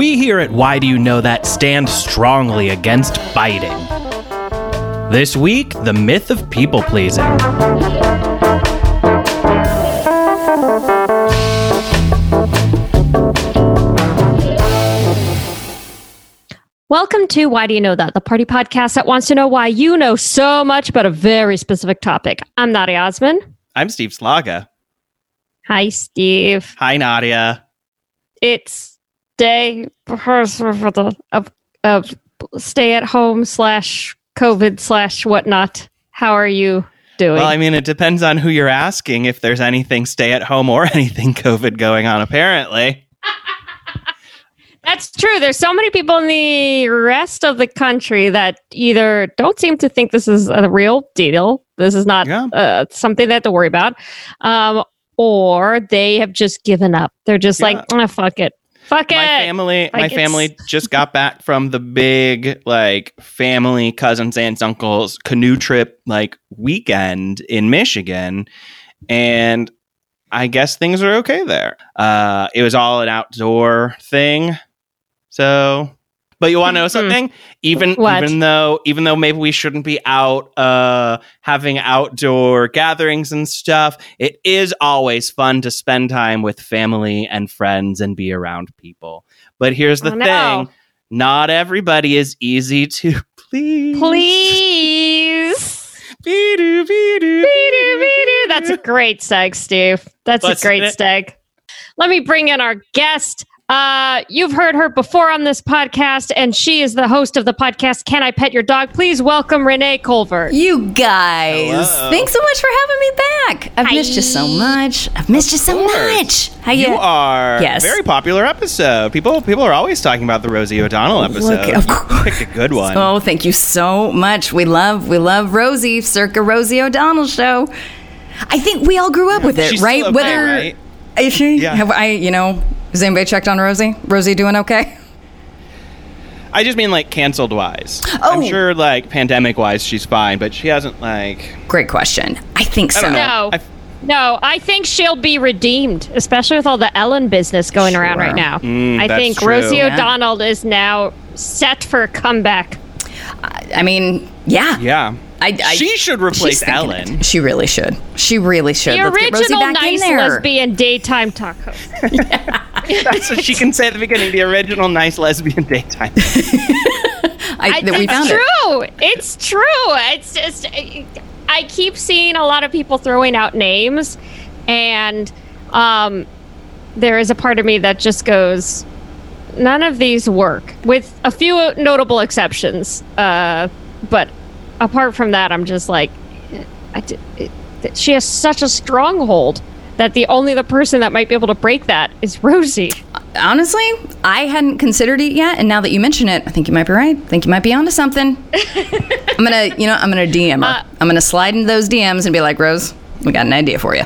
We here at Why Do You Know That stand strongly against biting. This week, the myth of people pleasing. Welcome to Why Do You Know That, the party podcast that wants to know why you know so much about a very specific topic. I'm Nadia Osman. I'm Steve Slaga. Hi, Steve. Hi, Nadia. It's day of, of stay at home slash COVID slash whatnot. How are you doing? Well, I mean, it depends on who you're asking if there's anything stay at home or anything COVID going on, apparently. That's true. There's so many people in the rest of the country that either don't seem to think this is a real deal. This is not Yeah. uh, something they have to worry about. Um, or they have just given up. They're just like, Yeah. "Ah, fuck it. Fuck my it. family my Like, it's- family just got back from the big like family cousins aunts uncles canoe trip like weekend in michigan. And i guess things are okay there. Uh it was all an outdoor thing. So but you want to know Mhm. something even What? even though even though maybe we shouldn't be out uh having outdoor gatherings and stuff it is always fun to spend time with family and friends and be around people but here's the Oh, no. thing not everybody is easy to please Please. Be-do, be-do, Be-do, be-do. That's a great seg, Steve. That's Let's- a great steg. Let me bring in our guest. Uh, you've heard her before on this podcast, and she is the host of the podcast Can I Pet Your Dog? Please welcome Renee Colvert. You guys, Hello. thanks so much for having me back. I've missed you so much. I've missed you so course. much. How you you? are Yes. very popular episode people people are always talking about the rosie o'donnell episode Look, of course. picked a good one Oh, thank you so much. We love, we love Rosie, circa Rosie O'Donnell show. I think we all grew up with it, She's right? still okay, Whether right? is she? Yeah. Have I, you know, has anybody checked on Rosie? Rosie doing okay? I just mean like canceled wise. Oh. I'm sure like pandemic wise she's fine, but she hasn't like Great question. I think so. don't. No. I- No, I think she'll be redeemed, especially with all the Ellen business going around right now. Mm, I think true. Rosie Yeah. O'Donnell is now set for a comeback. I mean, yeah. Yeah. I, I, she should replace thinking Ellen. it. She really should. She really should. The Let's get Rosie original back in nice there. lesbian daytime talk host. That's what she can say at the beginning. The original nice lesbian daytime. I, I, that we it's found it. true. It's true. It's just I keep seeing a lot of people throwing out names, and um, there is a part of me that just goes, none of these work, with a few notable exceptions. Uh, but apart from that, I'm just like, I, d- it, that she has such a stronghold that the only the person that might be able to break that is Rosie. Honestly, I hadn't considered it yet, and now that you mention it, I think you might be right. I think you might be onto something. I'm gonna, you know, I'm gonna DM her. Uh, I'm gonna slide into those DMs and be like, Rose, we got an idea for you.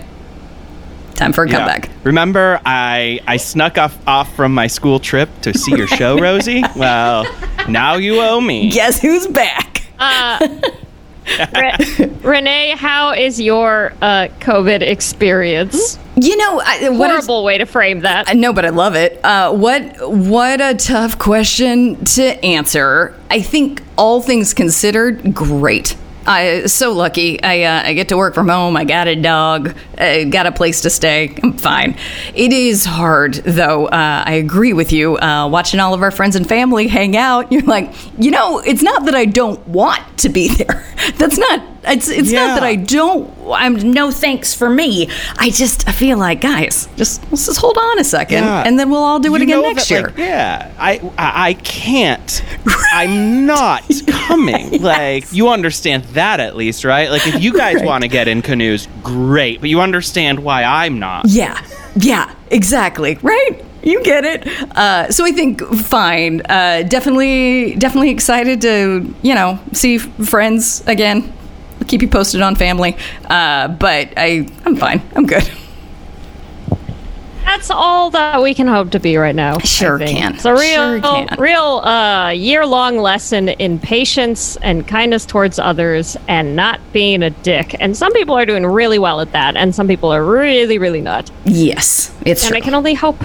Time for a Yeah. comeback. Remember, I I snuck off off from my school trip to see your show, Rosie. Well, now you owe me. Guess who's back? Re- Renee, how is your uh, COVID experience? You know, I, what is- Horrible way to frame that. I know, but I love it. Uh, what what a tough question to answer. I think all things considered, great. I so lucky. I uh, I get to work from home. I got a dog. I got a place to stay. I'm fine. It is hard though. Uh, I agree with you. Uh, watching all of our friends and family hang out, you're like, you know, it's not that I don't want to be there. That's not. It's it's Yeah. not that I don't. I'm no thanks for me. I just I feel like guys, just let's just hold on a second, Yeah. and then we'll all do it You again next that, year. like, yeah, I, I I can't. I'm not coming. Like you understand that at least, right? Like if you guys Right. want to get in canoes, great, but you understand why I'm not. Yeah, yeah, exactly. Right? You get it. Uh, so I think fine. Uh, definitely, definitely excited to you know see friends again. I'll keep you posted on family. Uh, but I, I'm fine. I'm good. That's all that we can hope to be right now. Sure can. It's a real, Sure real uh, year-long lesson in patience and kindness towards others, and not being a dick. And some people are doing really well at that, and some people are really, really not. Yes, it's And true. I can only hope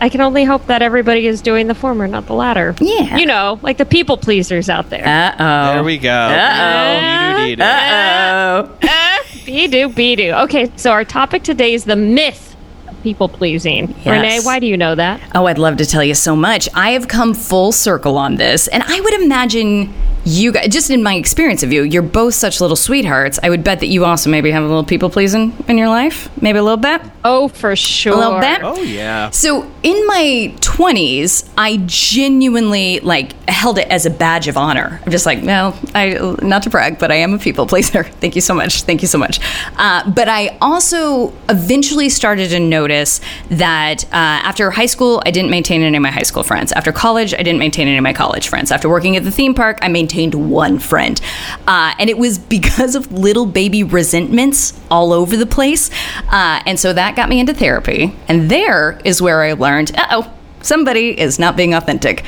I can only hope that everybody is doing the former, not the latter. Yeah. You know, like the people pleasers out there. Uh oh. There we go. Uh-oh. Uh oh. Be do, be do. Okay, so our topic today is the myth of people pleasing. Yes. Renee, why do you know that? Oh, I'd love to tell you so much. I have come full circle on this, and I would imagine you guys, just in my experience of you, you're both such little sweethearts. I would bet that you also maybe have a little people pleasing in your life, maybe a little bit. Oh, for sure. A little bit? Oh yeah. So in my 20s, I genuinely like held it as a badge of honor. I'm just like, no, I not to brag, but I am a people pleaser. Thank you so much. Thank you so much. Uh, but I also eventually started to notice that uh, after high school, I didn't maintain any of my high school friends. After college, I didn't maintain any of my college friends. After working at the theme park, I maintained one friend, uh, and it was because of little baby resentments all over the place. Uh, and so that got me into therapy, and there is where I learned, uh oh, somebody is not being authentic.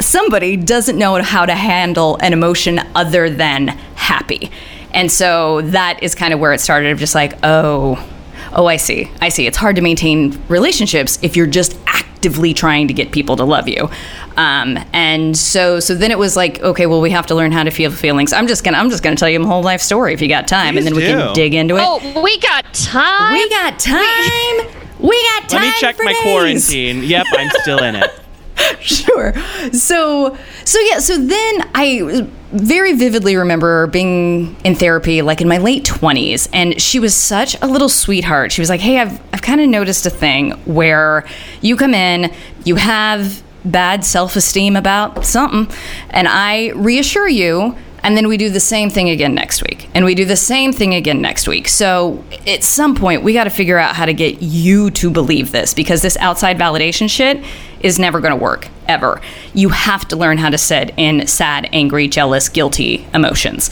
Somebody doesn't know how to handle an emotion other than happy. And so that is kind of where it started of just like, oh, oh, I see. I see. It's hard to maintain relationships if you're just actively trying to get people to love you. Um, and so, so then it was like, okay, well, we have to learn how to feel feelings. I'm just gonna, I'm just gonna tell you my whole life story if you got time, and Please then we can dig into it. Oh, we got time. we got time. We got time. Let me check for my days. quarantine. Yep, I'm still in it. sure. So, so yeah. So then I very vividly remember being in therapy, like in my late twenties, and she was such a little sweetheart. She was like, "Hey, I've I've kind of noticed a thing where you come in, you have bad self esteem about something, and I reassure you." And then we do the same thing again next week. And we do the same thing again next week. So at some point, we got to figure out how to get you to believe this because this outside validation shit is never going to work, ever. You have to learn how to sit in sad, angry, jealous, guilty emotions.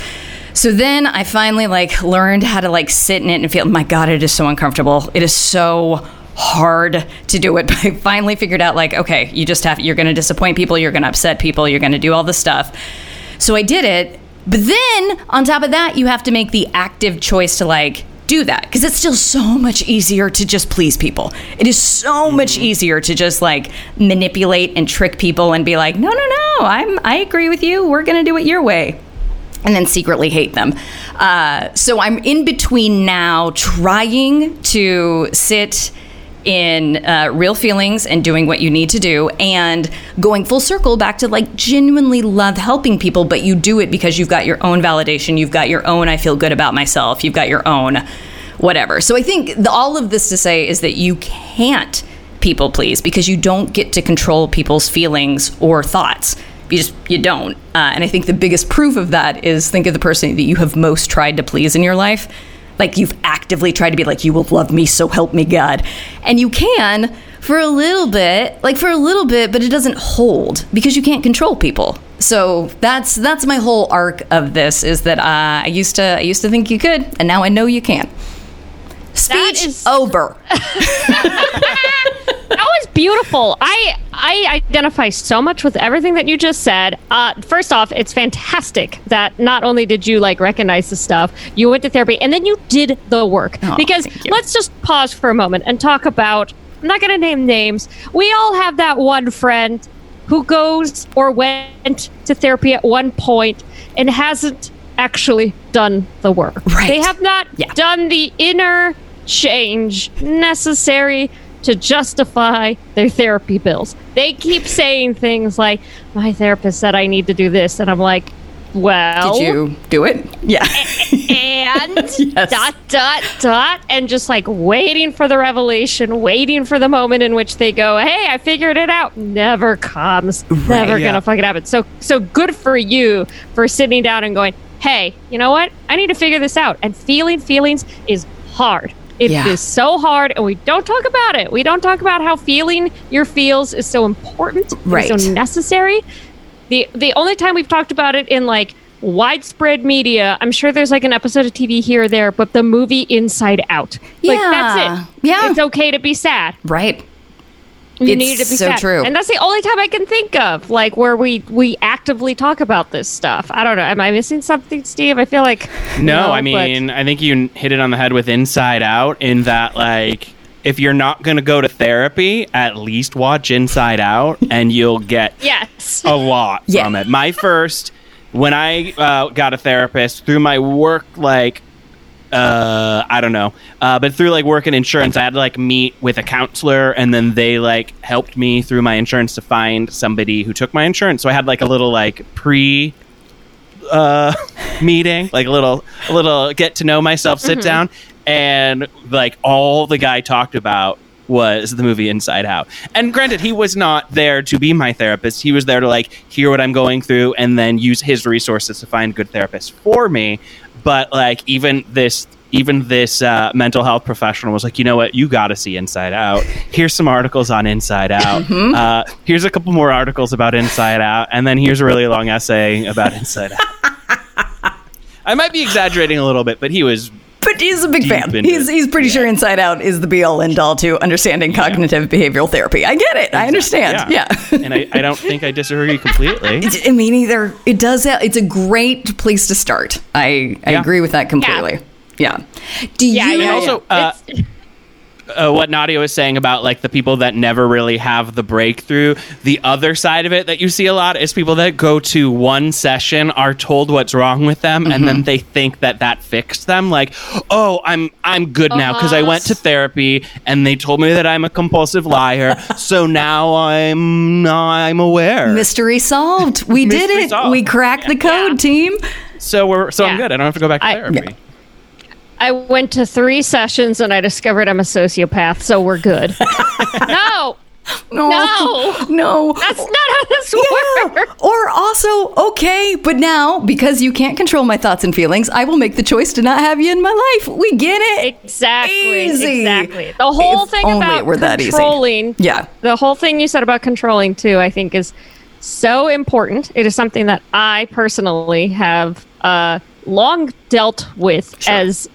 So then I finally like learned how to like sit in it and feel, oh my God, it is so uncomfortable. It is so hard to do it. But I finally figured out like, okay, you just have, you're going to disappoint people, you're going to upset people, you're going to do all this stuff. So I did it. But then on top of that, you have to make the active choice to like do that because it's still so much easier to just please people. It is so much easier to just like manipulate and trick people and be like, "No, no, no. I'm I agree with you. We're going to do it your way." and then secretly hate them. Uh, so I'm in between now trying to sit in uh, real feelings and doing what you need to do and going full circle back to like genuinely love helping people but you do it because you've got your own validation. You've got your own i feel good about myself. You've got your own whatever. So i think the, all of this to say is that you can't people please because you don't get to control people's feelings or thoughts. You just you don't. Uh, and i think the biggest proof of that is think of the person that you have most tried to please in your life like you've actively tried to be like you will love me so help me god. And you can for a little bit like for a little bit but it doesn't hold because you can't control people. So that's that's my whole arc of this is that uh, i used to i used to think you could and now i know you can't. Speech is- over That was beautiful. I I identify so much with everything that you just said. Uh, first off, it's fantastic that not only did you like recognize the stuff, you went to therapy, and then you did the work. Oh, because let's just pause for a moment and talk about. I'm not going to name names. We all have that one friend who goes or went to therapy at one point and hasn't actually done the work. Right. They have not Yeah. done the inner change necessary to justify their therapy bills. They keep saying things like, My therapist said I need to do this. And I'm like, Well, did you do it yeah and Yes. dot, dot, dot. And just like waiting for the revelation, waiting for the moment in which they go, Hey, I figured it out. Never comes. Never yeah. gonna fucking happen. So, so good for you for sitting down and going, Hey, you know what? I need to figure this out. And feeling feelings is hard. It is Yeah. so hard, and we don't talk about it. We don't talk about how feeling your feels is so important, Right. so necessary. The the only time we've talked about it in like widespread media, I'm sure there's like an episode of TV here or there, but the movie Inside Out. Like Yeah. that's it. Yeah. It's okay to be sad. right You It's need to be so sad. true. And that's the only time I can think of, like where we we actively talk about this stuff. I don't know. Am I missing something, Steve? I feel like No, no, I but- mean, I think you hit it on the head with Inside Out in that, like, if you're not going to go to therapy, at least watch Inside Out and you'll get Yes. a lot Yeah. from it. My first, when I uh, got a therapist through my work, like, uh, I don't know, uh, but through like work and insurance, I had to like meet with a counselor, and then they like helped me through my insurance to find somebody who took my insurance. So I had like a little like pre uh meeting like a little a little get to know myself sit down and like all the guy talked about was the movie Inside Out. And granted, he was not there to be my therapist. He was there to like hear what I'm going through and then use his resources to find good therapists for me. But like even this even this uh, mental health professional was like, you know what, you got to see Inside Out. Here's some articles on Inside Out. Uh, here's a couple more articles about Inside Out, and then here's a really long essay about Inside Out. I might be exaggerating a little bit, but he was But he's a big fan. into He's he's pretty sure Inside Out is the be all end all to understanding cognitive behavioral therapy. I get it. I understand. Yeah. and I, I don't think I disagree completely. I mean, either it does. That, it's a great place to start. I I agree with that completely. Yeah. Do Yeah, you yeah, also, uh, It's- uh, what Nadia was saying about like the people that never really have the breakthrough. The other side of it that you see a lot is people that go to one session, are told what's wrong with them, and Mm-hmm. then they think that that fixed them. Like, oh, I'm I'm good now because I went to therapy and they told me that I'm a compulsive liar. so now I'm I'm aware. mystery solved? We did it. solved. We cracked the code, Yeah. team. so we're so I'm good. I don't have to go back to I- therapy. I went to three sessions and I discovered I'm a sociopath, so we're good. no, No. No. No. that's not how this Yeah. works. Or also, okay, but now because you can't control my thoughts and feelings, I will make the choice to not have you in my life. We get it. Exactly. Easy. Exactly. The whole If thing about it were that easy. controlling. Yeah. The whole thing you said about controlling too, I think, is so important. It is something that I personally have uh, long dealt with as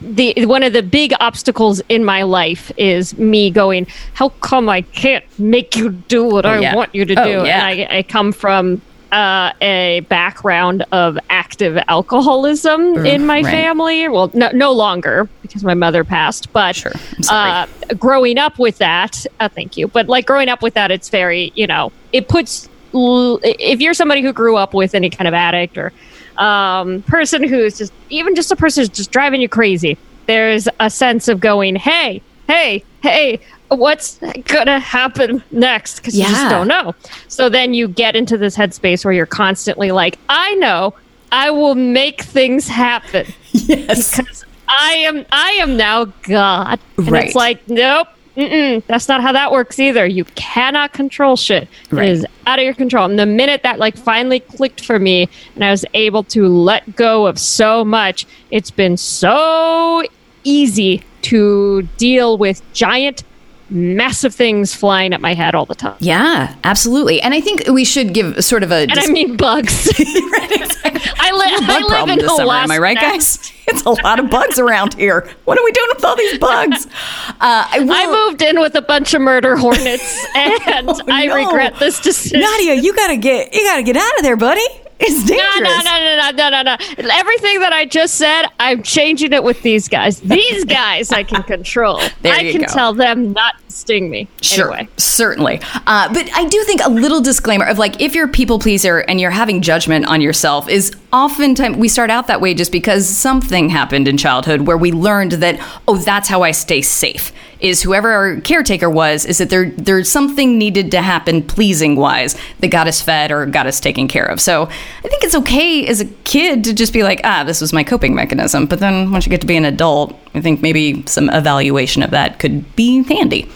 the one of the big obstacles in my life is me going, how come I can't make you do what I yeah. want you to Oh, do? yeah. And I, I come from uh, a background of active alcoholism in my Mm, right. family. Well, no, no longer because my mother passed, but Sure. Uh, growing up with that, uh, thank you. But like growing up with that, it's very, you know, it puts, l- if you're somebody who grew up with any kind of addict or um, person who's just, even just a person who's just driving you crazy, there's a sense of going, hey, hey, hey, what's gonna happen next? Because you just don't know. So then you get into this headspace where you're constantly like, I know, I will make things happen Yes. because I am I am now God. And Right. it's like, nope, mm-mm, that's not how that works either. You cannot control shit. Right. It is out of your control. And the minute that like finally clicked for me and I was able to let go of so much, it's been so easy to deal with giant massive things flying at my head all the time. Yeah, absolutely. And I think we should give sort of a. And I mean bugs. I, li- I live problem in this summer. Am I right, guys? It's a lot of bugs around here. What are we doing with all these bugs? Uh, I, will, I moved in with a bunch of murder hornets, and Oh, I regret this decision. Nadia, you gotta get you gotta get out of there, buddy. No, dangerous. no, no, no, no, no, no. Everything that I just said, I'm changing it with these guys. These guys I can control. I can go. tell them not to sting me. Sure, Anyway. certainly. Uh, but I do think a little disclaimer of like if you're a people pleaser and you're having judgment on yourself is oftentimes we start out that way just because something happened in childhood where we learned that oh that's how I stay safe is whoever our caretaker was is that there there's something needed to happen pleasing wise that got us fed or got us taken care of. So I think it's okay as a kid to just be like ah this was my coping mechanism. But then once you get to be an adult, I think maybe some evaluation of that could be handy.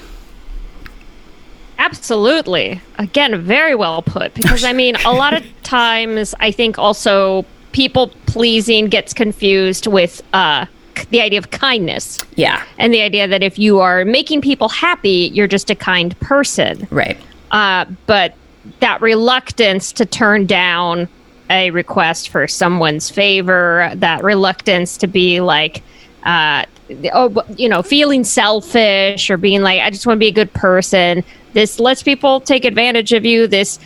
Absolutely. Again, very well put. Because I mean, a lot of times, I think also people pleasing gets confused with uh, the idea of kindness Yeah. and the idea that if you are making people happy, you're just a kind person. Right. Uh, but that reluctance to turn down a request for someone's favor, that reluctance to be like, uh, oh, you know, feeling selfish or being like, I just want to be a good person. This lets people take advantage of you. This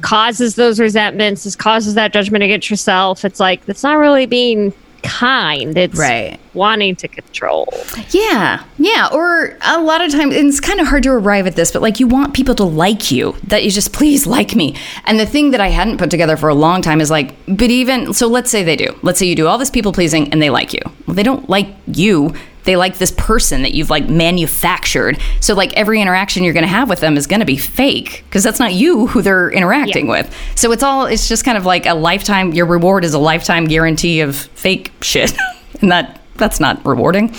causes those resentments. This causes that judgment against yourself. It's like, that's not really being kind. It's Right. wanting to control. Yeah, yeah. Or a lot of times, and it's kind of hard to arrive at this, but like you want people to like you, that you just please like me. And the thing that I hadn't put together for a long time is like, but even so, let's say they do. Let's say you do all this people pleasing and they like you. Well, they don't like you. They like this person that you've like manufactured. So like every interaction you're going to have with them is going to be fake because that's not you who they're interacting Yeah. with. So it's all it's just kind of like a lifetime. Your reward is a lifetime guarantee of fake shit, and that that's not rewarding.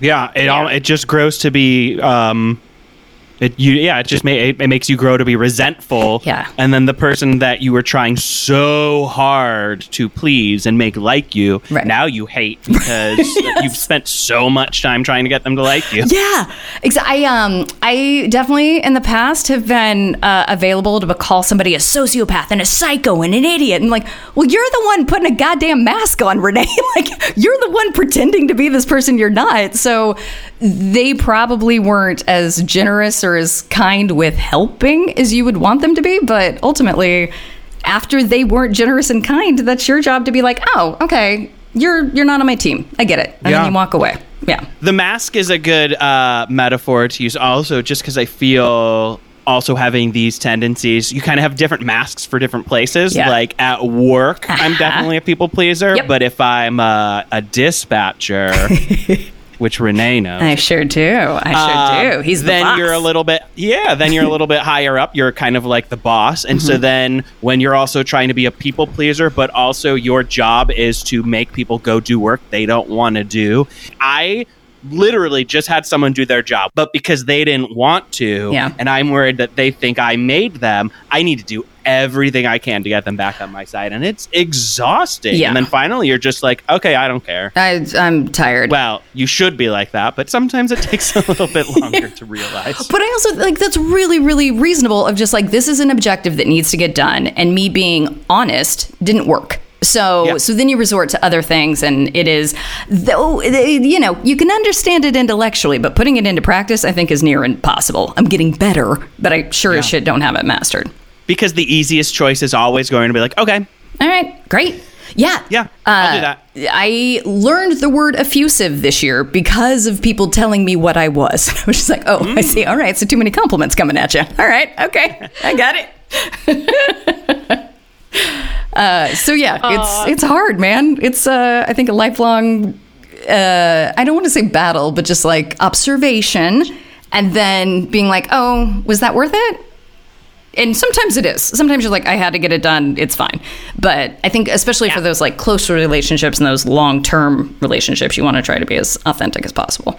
Yeah, it all it just grows to be um it you yeah, it just ma- it, it makes you grow to be resentful. Yeah. And then the person that you were trying so hard to please and make like you, Right. now you hate because you've spent so much time trying to get them to like you. Yeah, exactly. I um, I definitely in the past have been uh, available to call somebody a sociopath and a psycho and an idiot, and like, well, you're the one putting a goddamn mask on, Renee. like, you're the one pretending to be this person you're not. So they probably weren't as generous or as kind with helping as you would want them to be, but ultimately. After they weren't generous and kind, that's your job to be like, oh, okay, you're you're not on my team. I get it, and Yeah. then you walk away. Yeah. The mask is a good uh, metaphor to use also just because I feel also having these tendencies you kind of have different masks for different places Yeah. like at work i'm definitely a people pleaser Yep. but if i'm uh, a dispatcher which renee knows I sure do. I sure uh, do. He's the then boss. you're a little bit yeah then you're a little bit higher up you're kind of like the boss and Mm-hmm. so then when you're also trying to be a people pleaser but also your job is to make people go do work they don't want to do i literally just had someone do their job but because they didn't want to Yeah. and i'm worried that they think i made them i need to do everything i can to get them back on my side and it's exhausting Yeah. and then finally you're just like okay i don't care I, I'm tired. well, you should be like that, but sometimes it takes a little bit longer to realize. but I also like that's really, really reasonable. Of just like this is an objective that needs to get done, and me being honest didn't work. So, Yeah. so then you resort to other things, and it is, though you know, you can understand it intellectually, but putting it into practice, I think, is near impossible. I'm getting better, but I sure as shit don't have it mastered. Because the easiest choice is always going to be like, okay, All right, great. Yeah. Yeah, I'll do uh, that. I learned the word effusive this year because of people telling me what I was. I was just like, oh, I see. Mm. All right. So too many compliments coming at you. All right. Okay. I got it. uh, so yeah, it's it's hard, man. It's uh, I think a lifelong. Uh, I don't want to say battle, but just like observation, and then being like, oh, was that worth it? and sometimes it is. Sometimes you're like, I had to get it done. It's fine. But I think, especially for those like closer relationships and those long term relationships, you want to try to be as authentic as possible.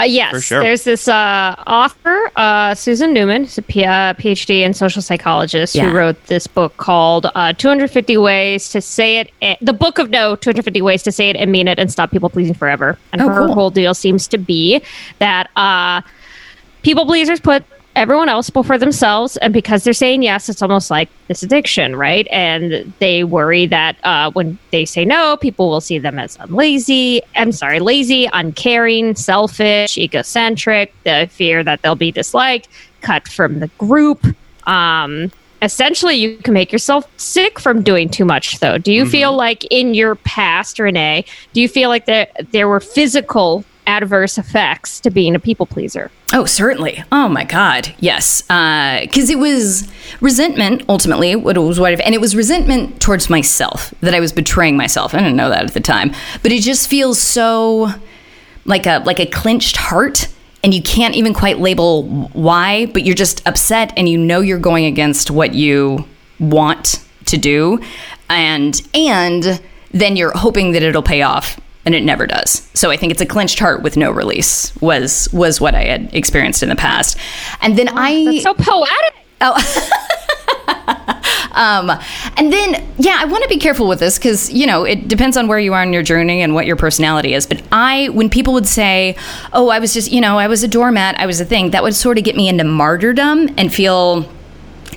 Uh, yes, For sure. there's this uh, author, uh, Susan Newman, who's a P- uh, PhD in social psychologist, Yeah. who wrote this book called uh, 250 Ways to Say It. a- the Book of No, 250 Ways to Say It and Mean It and Stop People Pleasing Forever. And Oh, her cool. whole deal seems to be that uh, people pleasers put everyone else before themselves and because they're saying yes it's almost like this addiction right? And they worry that uh, when they say no people will see them as lazy i'm sorry lazy uncaring selfish egocentric the fear that they'll be disliked cut from the group. Um, essentially you can make yourself sick from doing too much though. Do you feel like in your past renee do you feel like there there were physical adverse effects to being a people pleaser Oh, certainly. Oh my God, yes. Uh, because it was resentment ultimately. What it was what, and it was resentment towards myself that I was betraying myself. I didn't know that at the time, but it just feels so like a like a clenched heart, and you can't even quite label why. But you're just upset, and you know you're going against what you want to do, and and then you're hoping that it'll pay off and it never does. So I think it's a clenched heart with no release was was what I had experienced in the past. And then I That's so poetic. um and then yeah, I want to be careful with this cuz you know, it depends on where you are in your journey and what your personality is. But I when people would say, "Oh, I was just, you know, I was a doormat, I was a thing." That would sort of get me into martyrdom and feel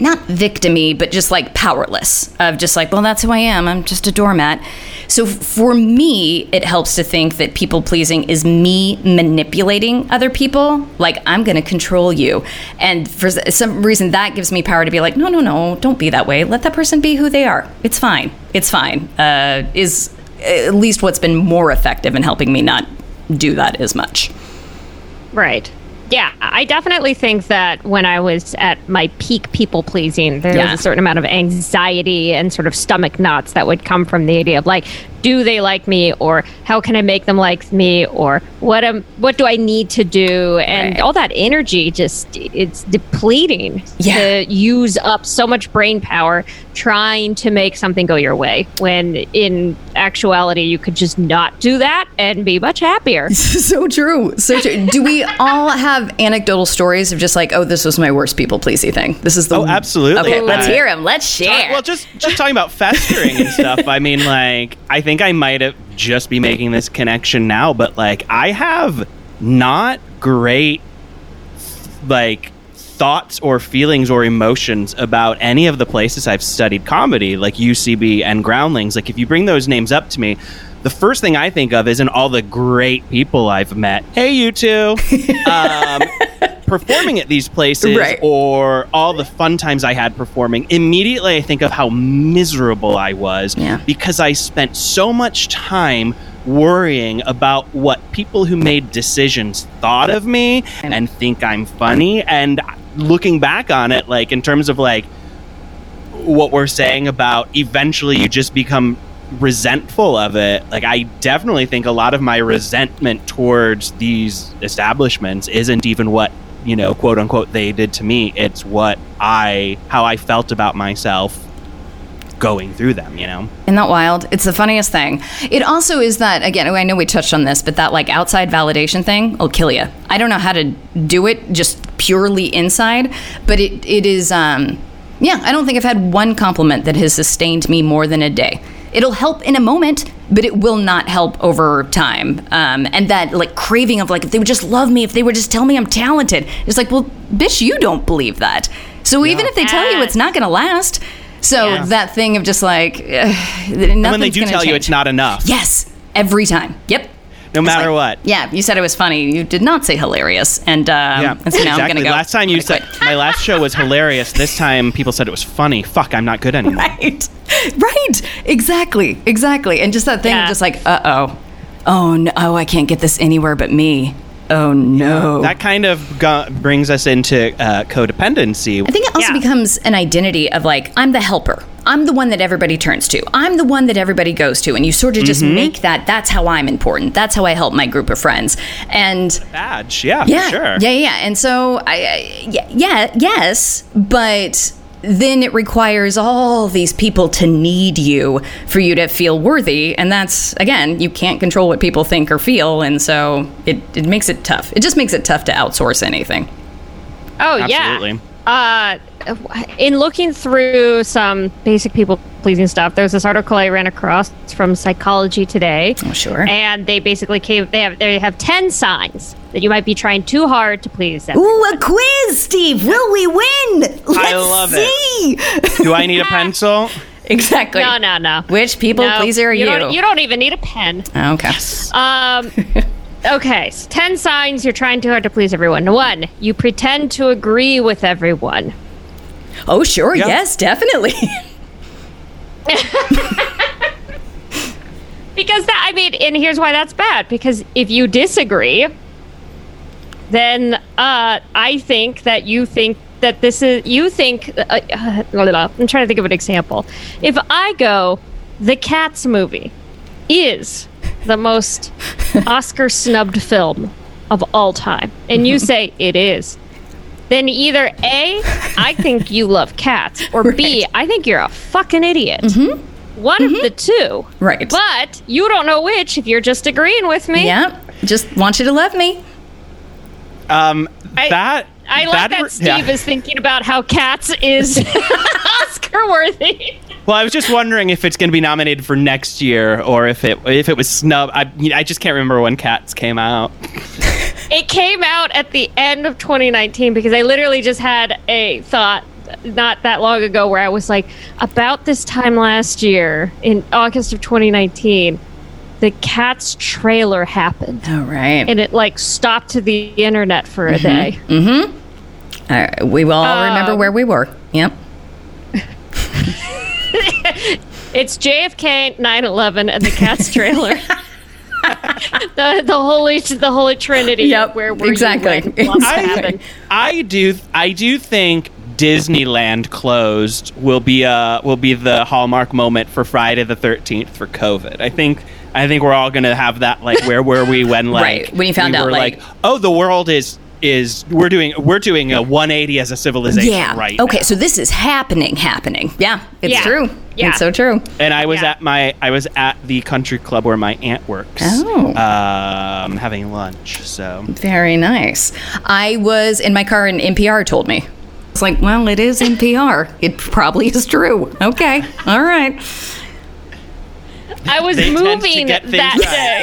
not victimy, but just like powerless of just like, well, that's who I am. I'm just a doormat. So for me, it helps to think that people pleasing is me manipulating other people. Like I'm going to control you. And for some reason, that gives me power to be like, no, no, no, don't be that way. Let that person be who they are. It's fine. It's fine. Uh, is at least what's been more effective in helping me not do that as much. Right. Yeah, I definitely think that when I was at my peak people pleasing, there Yeah. was a certain amount of anxiety and sort of stomach knots that would come from the idea of like, do they like me, or how can I make them like me, or what am what do I need to do, and Right. all that energy just it's depleting Yeah. to use up so much brain power trying to make something go your way when in actuality you could just not do that and be much happier. so true. So true. Do we all have anecdotal stories of just like, oh, this was my worst people pleasy thing? This is the Oh, absolutely. Okay, let's hear them. Let's share. Well, just just talking about festering and stuff. I mean, like, I think I might have just be making this connection now, but like, I have not great like thoughts or feelings or emotions about any of the places I've studied comedy, like UCB and Groundlings. Like, if you bring those names up to me. The first thing I think of isn't all the great people I've met. Hey, you two. Um, performing at these places Right. or all the fun times I had performing, immediately I think of how miserable I was Yeah. because I spent so much time worrying about what people who made decisions thought of me and think I'm funny. And looking back on it, like in terms of like what we're saying about eventually you just become resentful of it like i definitely think a lot of my resentment towards these establishments isn't even what you know quote unquote they did to me it's what i how i felt about myself going through them you know Isn't that wild? It's the funniest thing. It also is that, again, I know we touched on this, but that like outside validation thing will kill you. I don't know how to do it just purely inside, but it, it is, um, yeah, I don't think I've had one compliment that has sustained me more than a day. It'll help in a moment, but it will not help over time. Um, and that like craving of like, if they would just love me, if they would just tell me I'm talented, it's like, well, bitch, you don't believe that. So even if they tell you it's not going to last, so Yeah. that thing of just like, uh, and when they do tell you it's not enough Yes, every time. Yep. no matter like- what Yeah, you said it was funny. You did not say hilarious, and um, yeah, and so now I'm exactly. gonna go. Last time you said my last show was hilarious. This time people said it was funny. Fuck, I'm not good anymore. right, right, exactly, exactly, and just that thing Yeah. of just like, uh oh, oh no, oh I can't get this anywhere but me. Oh no. That kind of go- brings us into uh, codependency. I think it also Yeah. becomes an identity of like, I'm the helper. I'm the one that everybody turns to. I'm the one that everybody goes to. And you sort of just Mm-hmm. make that, that's how I'm important. That's how I help my group of friends. And badge. Yeah, yeah, for sure. yeah, yeah. And so, I, I yeah, yeah, yes, but then it requires all these people to need you for you to feel worthy, and that's again, you can't control what people think or feel, and so it it makes it tough. It just makes it tough to outsource anything. Oh Absolutely. yeah. Uh, in looking through some basic people pleasing stuff, there's this article I ran across from Psychology Today. Oh, sure. And they basically came. They have they have ten signs that you might be trying too hard to please them. Ooh, a quiz, Steve. Will we win? Let's love it. Do I need a pencil? exactly. No, no, no. Which people No, pleaser are you? Don't, you don't even need a pen. okay. Um, okay, so 10 signs you're trying too hard to please everyone. One, you pretend to agree with everyone. Oh, sure. Yeah. Yes, definitely. Because that, I mean, and here's why that's bad. Because if you disagree, then uh, I think that you think that this is, you think, uh, uh. I'm trying to think of an example. If I go, the Cats movie is the most Oscar snubbed film of all time, and you say it is, then either A, I think you love cats, or B, I think you're a fucking idiot. Mm-hmm. One of mm-hmm. the two. Right. But you don't know which if you're just agreeing with me. yeah. Just want you to love me. Um, I- that I like that, re- Steve yeah. is thinking about how cats is Oscar worthy. Well, I was just wondering if it's going to be nominated for next year or if it if it was snub. I you know, I just can't remember when Cats came out. It came out at the end of 2019 because I literally just had a thought not that long ago where I was like, about this time last year in August of 2019, the Cats trailer happened. All right. And it like stopped the internet for a Mm-hmm. day. All right. We will all remember Um, where we were. Yep. It's JFK 9/11 and the Cats trailer. the the holy the holy trinity. Yep, where were you exactly. when lost I. I do I do think Disneyland closed will be uh will be the hallmark moment for Friday the 13th for COVID. I think I think we're all going to have that like where were we when like Right, when you found we out, were like- oh the world is is we're doing we're doing a 180 as a civilization Yeah. right okay. now. So this is happening. Happening. Yeah. It's Yeah. true. Yeah. It's so true. and I was Yeah. at my I was at the country club where my aunt works Oh. um having lunch so Very nice. I was in my car and NPR told me. It's like, well, it is NPR. It probably is true. Okay. All right. I was They tend to moving get that right.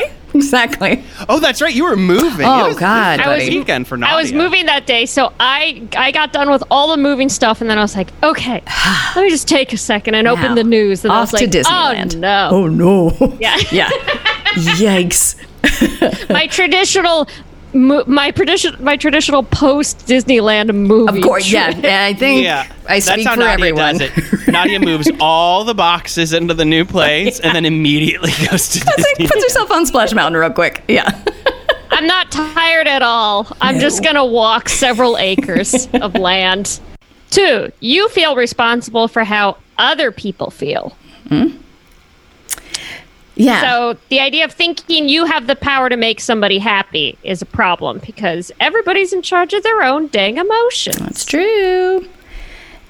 day. Exactly. Oh, that's right. You were moving. Oh, was- God, It was weekend for Nadia. I was moving that day, so I I got done with all the moving stuff, and then I was like, okay, let me just take a second and Now, open the news. And I off was to like, oh, Disneyland. oh no, Oh no. yeah, Yeah. Yikes. my traditional. Mo- My tradition, my traditional post Disneyland movie. Of course, yeah. And I think Yeah, I that's speak how for Nadia everyone. does it. Nadia moves all the boxes into the new place and then immediately goes to It's like, Disney. puts herself on Splash Mountain real quick. Yeah. I'm not tired at all. I'm just gonna walk several acres of land. Two, you feel responsible for how other people feel. Hmm? Yeah. So the idea of thinking you have the power to make somebody happy is a problem because everybody's in charge of their own dang emotions. That's true.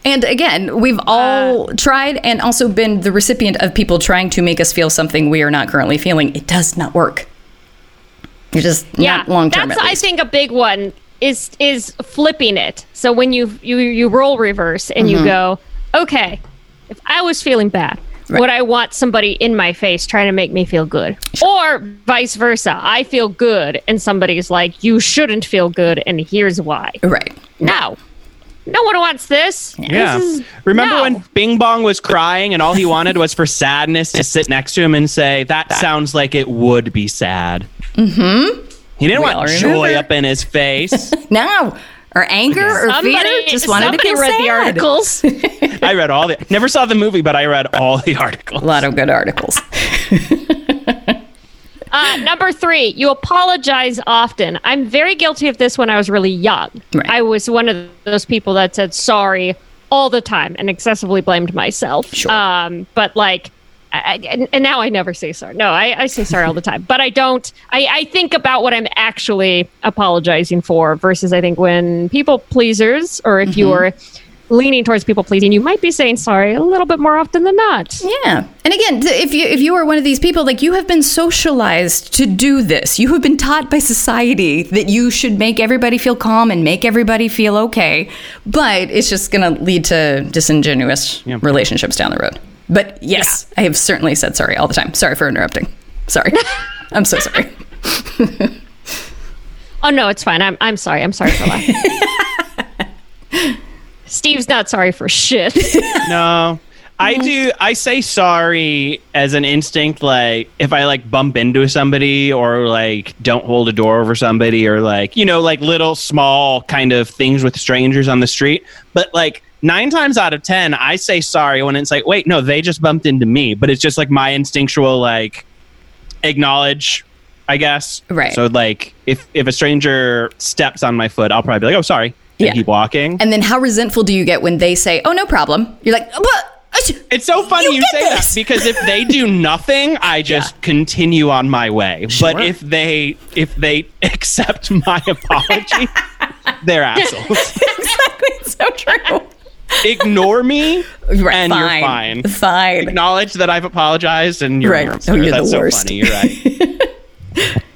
And again, we've all tried and also been the recipient of people trying to make us feel something we are not currently feeling. It does not work. You're just yeah, not long term. that's I think a big one is is flipping it. So when you you you role reverse and Mm-hmm. you go, okay, if I was feeling bad, Right. would I want somebody in my face trying to make me feel good, or vice versa? I feel good and somebody's like, you shouldn't feel good, and here's why. Right. No, no one wants this. Yeah. This is- Remember no. when Bing Bong was crying and all he wanted was for sadness to sit next to him and say, That sounds like it would be sad. Mm-hmm. He didn't We want joy remember. up in his face. No. Or anger or fear. Just wanted to somebody feel read sad. the articles. I read all the never saw the movie, but I read all the articles. A lot of good articles. Uh, number three, you apologize often. I'm very guilty of this when I was really young. Right. I was one of those people that said sorry all the time and excessively blamed myself. Sure. Um, but like, I, I- and, and now I never say sorry. No, I, I say sorry all the time. But I don't. I, I think about what I'm actually apologizing for versus I think when people pleasers or if mm-hmm. you are leaning towards people pleasing, you might be saying sorry a little bit more often than not. Yeah. And again, if you if you are one of these people like you have been socialized to do this. You have been taught by society that you should make everybody feel calm and make everybody feel okay. But it's just going to lead to disingenuous relationships down the road. But yes, I have certainly said sorry all the time. Sorry for interrupting. Sorry. I'm so sorry. Oh no, it's fine. I'm I'm sorry. I'm sorry for laughing. Steve's not sorry for shit. No. I do I say sorry as an instinct like if I like bump into somebody or like don't hold a door over somebody or like you know like little small kind of things with strangers on the street but like 9 times out of 10 I say sorry when it's like wait no they just bumped into me but it's just like my instinctual like acknowledge I guess Right. so like if if a stranger steps on my foot I'll probably be like oh sorry and Yeah. keep walking And then how resentful do you get when they say, "Oh, no problem." You're like, "But It's so funny You you, say this. that because if they do nothing, I just continue on my way. Sure. But if they if they accept my apology, they're assholes. exactly, so true." Ignore me, Right, and fine. you're fine. Fine. Acknowledge that I've apologized, and you're Right. Oh, you're the That's so worst. funny. You're right.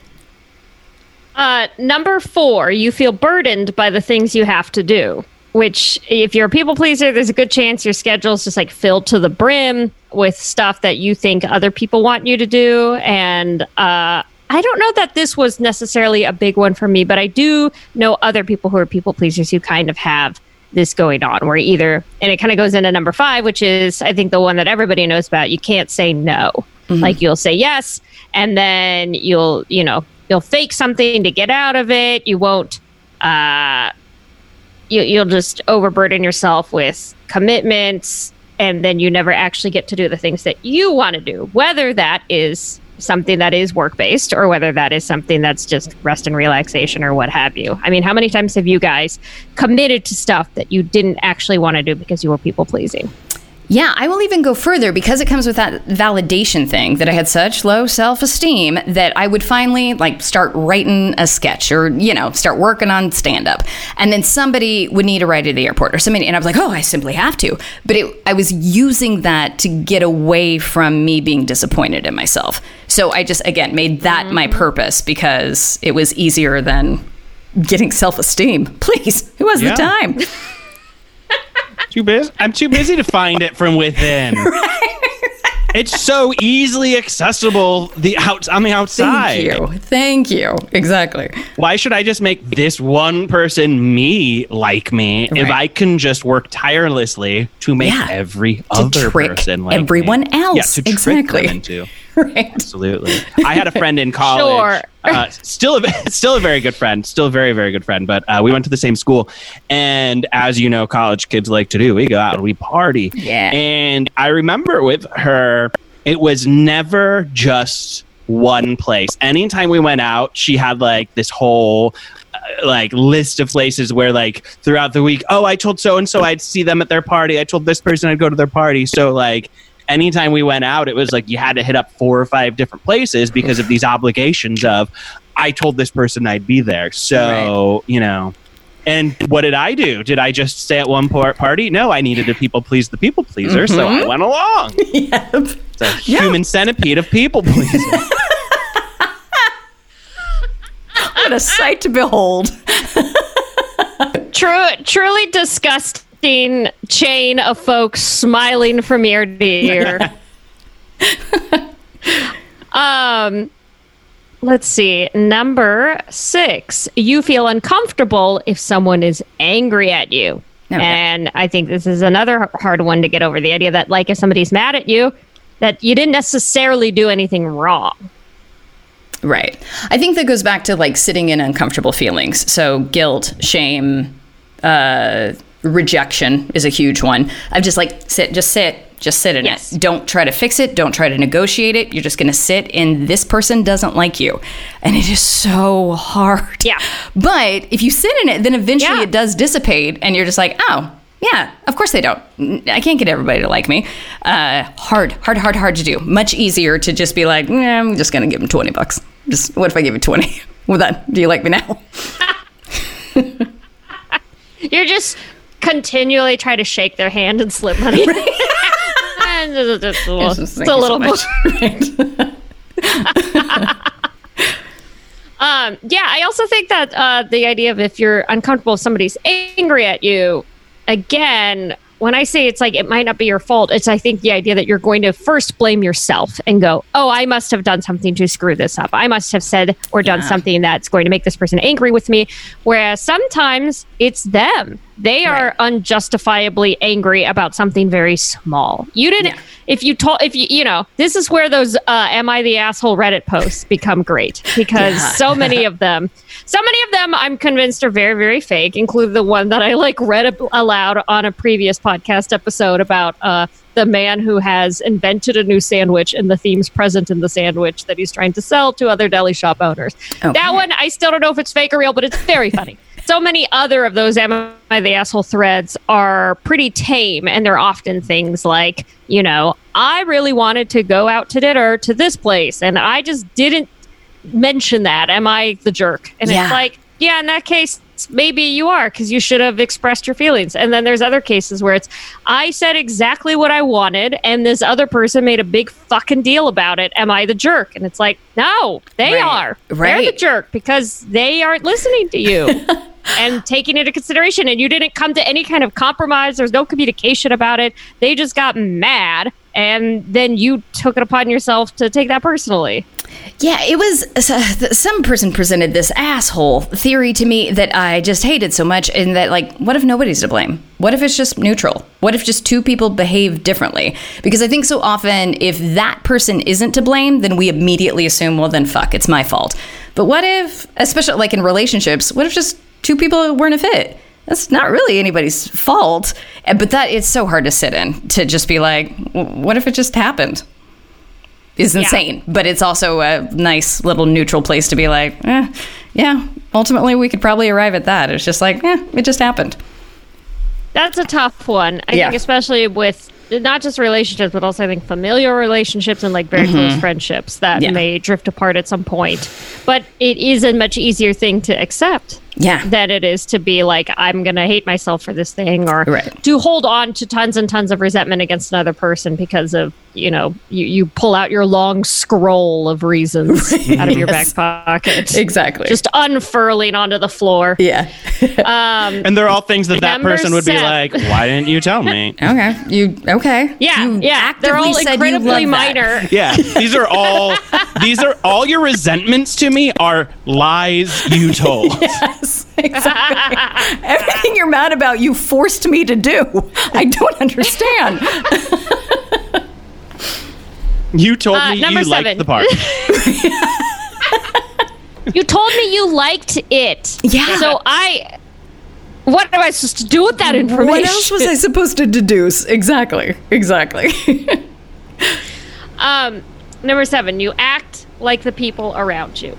Uh, number four, you feel burdened by the things you have to do. Which, if you're a people pleaser, there's a good chance your schedule's just like filled to the brim with stuff that you think other people want you to do. And uh, I don't know that this was necessarily a big one for me, but I do know other people who are people pleasers who kind of have this going on where either and it kind of goes into number five which is i think the one that everybody knows about you can't say no. Like you'll say yes and then you'll you know you'll fake something to get out of it. You won't uh you, you'll just overburden yourself with commitments and then you never actually get to do the things that you want to do whether that is something that is work based or whether that is something that's just rest and relaxation or what have you. I mean how many times have you guys committed to stuff that you didn't actually want to do because you were people pleasing Yeah, I will even go further because it comes with that validation thing that I had such low self esteem that I would finally like start writing a sketch or, you know, start working on stand up. And then somebody would need a ride to the airport or somebody, and I was like, oh, I simply have to. But it, I was using that to get away from me being disappointed in myself. So I just, again, made that my mm. purpose because it was easier than getting self esteem. Please, who has Yeah. the time? Too busy. I'm too busy to find it from within. It's so easily accessible the out on the outside. Thank you. Thank you. Exactly. Why should I just make this one person me like me if I can just work tirelessly to make Yeah. every To other trick person like everyone me? else. Yeah, to trick Exactly. them into. Right. Absolutely. I had a friend in college. Sure. Uh, still, a, still a very good friend. Still a very, very good friend. But uh, we went to the same school, and as you know, college kids like to do, we go out and we party. Yeah. And I remember with her, it was never just one place. Anytime we went out, she had like this whole uh, like list of places where like throughout the week oh i told so and so i'd see them at their party i told this person i'd go to their party so like anytime we went out it was like you had to hit up four or five different places because of these obligations of i told this person i'd be there. So you know and what did i do? Did i just stay at one par- party? No i needed to people please the people pleaser so i mm-hmm. went along. Yep. it's a human centipede of people pleasing. What a sight to behold. True, truly disgusting chain of folks smiling from ear to ear. um, let's see. Number six, you feel uncomfortable if someone is angry at you. Okay. And I think this is another hard one to get over the idea that, like, if somebody's mad at you, that you didn't necessarily do anything wrong. Right. I think that goes back to like sitting in uncomfortable feelings. So guilt, shame, uh, rejection is a huge one. I've just like sit, just sit, just sit in Yes. it. Don't try to fix it. Don't try to negotiate it. You're just going to sit and this person doesn't like you. And it is so hard. Yeah. But if you sit in it, then eventually Yeah. it does dissipate and you're just like, oh, yeah, of course they don't. I can't get everybody to like me. Uh, hard, hard, hard, hard to do. Much easier to just be like, nah, I'm just going to give them 20 bucks. Just what if I give you 20? Well, then, do you like me now? You're just continually try to shake their hand and slip money. It's little, Just it's a little so. Right. Um, yeah, I also think that uh, the idea of if you're uncomfortable if somebody's angry at you, again, when I say it's like it might not be your fault, it's I think the idea that you're going to first blame yourself and go, oh, I must have done something to screw this up. I must have said or done Yeah. something that's going to make this person angry with me. Whereas sometimes it's them. They are unjustifiably angry about something very small. You didn't. Yeah. If you told, if you, you know, this is where those uh, "Am I the asshole?" Reddit posts become great because Yeah. so many of them, so many of them, I'm convinced are very, very fake. Include the one that I like read ab- aloud on a previous podcast episode about uh, the man who has invented a new sandwich and the themes present in the sandwich that he's trying to sell to other deli shop owners. Okay. That one, I still don't know if it's fake or real, but it's very funny. So many other of those Am I the Asshole threads are pretty tame, and they're often things like, you know, I really wanted to go out to dinner to this place, and I just didn't mention that. Am I the jerk? And Yeah. it's like, yeah, in that case, maybe you are because you should have expressed your feelings. And then there's other cases where it's, I said exactly what I wanted, and this other person made a big fucking deal about it. Am I the jerk? And it's like, no, they Right. are. They're the jerk because they aren't listening to you. and taking into consideration and you didn't come to any kind of compromise there's no communication about it they just got mad and then you took it upon yourself to take that personally Yeah, it was some person presented this asshole theory to me that I just hated so much. And that, like, what if nobody's to blame? What if it's just neutral? What if just two people behave differently? Because I think so often, if that person isn't to blame, then we immediately assume, well, then fuck, it's my fault. But what if, especially like in relationships, what if just two people weren't a fit? That's not really anybody's fault. Eh, But that it's so hard to sit in to just be like, what if it just happened? is insane, but it's also a nice little neutral place to be like, eh, yeah, ultimately we could probably arrive at that. It's just like, eh, it just happened. That's a tough one. I Yeah. think, especially with not just relationships, but also I think familial relationships and like very close friendships that Mm-hmm. Yeah. may drift apart at some point. But it is a much easier thing to accept Yeah. than it is to be like, I'm going to hate myself for this thing or Right. to hold on to tons and tons of resentment against another person because of, you know, you, you pull out your long scroll of reasons out of your back pocket. Exactly. Just unfurling onto the floor. yeah. Um, and they're all things that that person would be like, why didn't you tell me? okay. You okay? Yeah, You yeah. They're all incredibly love that. minor. Yeah, these are all these are all your resentments to me are lies you told. Yes, exactly. Everything you're mad about, you forced me to do. I don't understand. You told Uh, me you seven. liked the part. You told me you liked it. Yeah. So I. What am I supposed to do with that information? what else was I supposed to deduce? Exactly. Exactly. Um, number seven, you act like the people around you.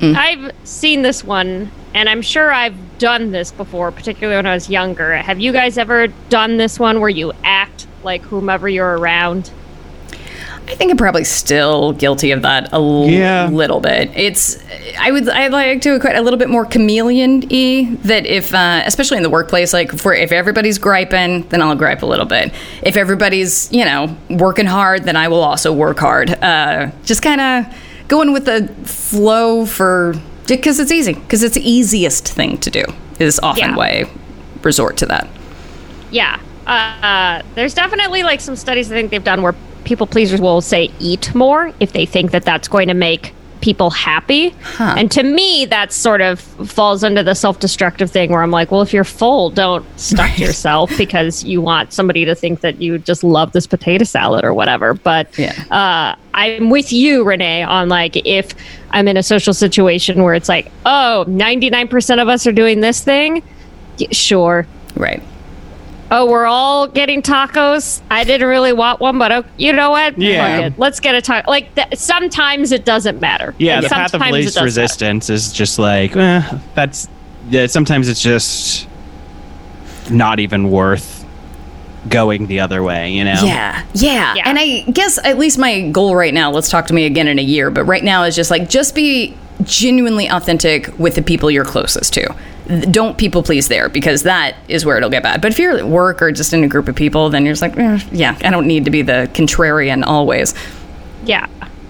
Mm. I've seen this one, and I'm sure I've done this before, particularly when I was younger. Have you guys ever done this one where you act like whomever you're around? I think I'm probably still guilty of that a l- Yeah. little bit. It's I would I like to equate a little bit more chameleon y that if uh, especially in the workplace like for if everybody's griping then I'll gripe a little bit. If everybody's you know working hard then I will also work hard. Uh, just kind of going with the flow for because it's easy because it's the easiest thing to do is often Yeah. why I resort to that. Yeah. Uh, there's definitely like some studies I think they've done where people pleasers will say eat more if they think that that's going to make people happy. Huh. And to me, that sort of falls under the self destructive thing where I'm like, well, if you're full, don't stuff Right. yourself because you want somebody to think that you just love this potato salad or whatever. But Yeah. uh, I'm with you, Renee, on like if I'm in a social situation where it's like, oh, 99% of us are doing this thing. y- Sure, Right. oh, we're all getting tacos. I didn't really want one, but oh, you know what? Yeah. Fuck it. Let's get a taco. Like th- sometimes it doesn't matter. Yeah, And the path of least does matter. resistance is just like eh, that's. Yeah, sometimes it's just not even worth going the other way. You know. Yeah, yeah, Yeah. And I guess at least my goal right now, let's talk to me again in a year, but right now is just like, just be genuinely authentic with the people you're closest to. Don't people please there because that is where it'll get bad. But if you're at work or just in a group of people, then you're just like, eh, yeah, I don't need to be the contrarian always. Yeah.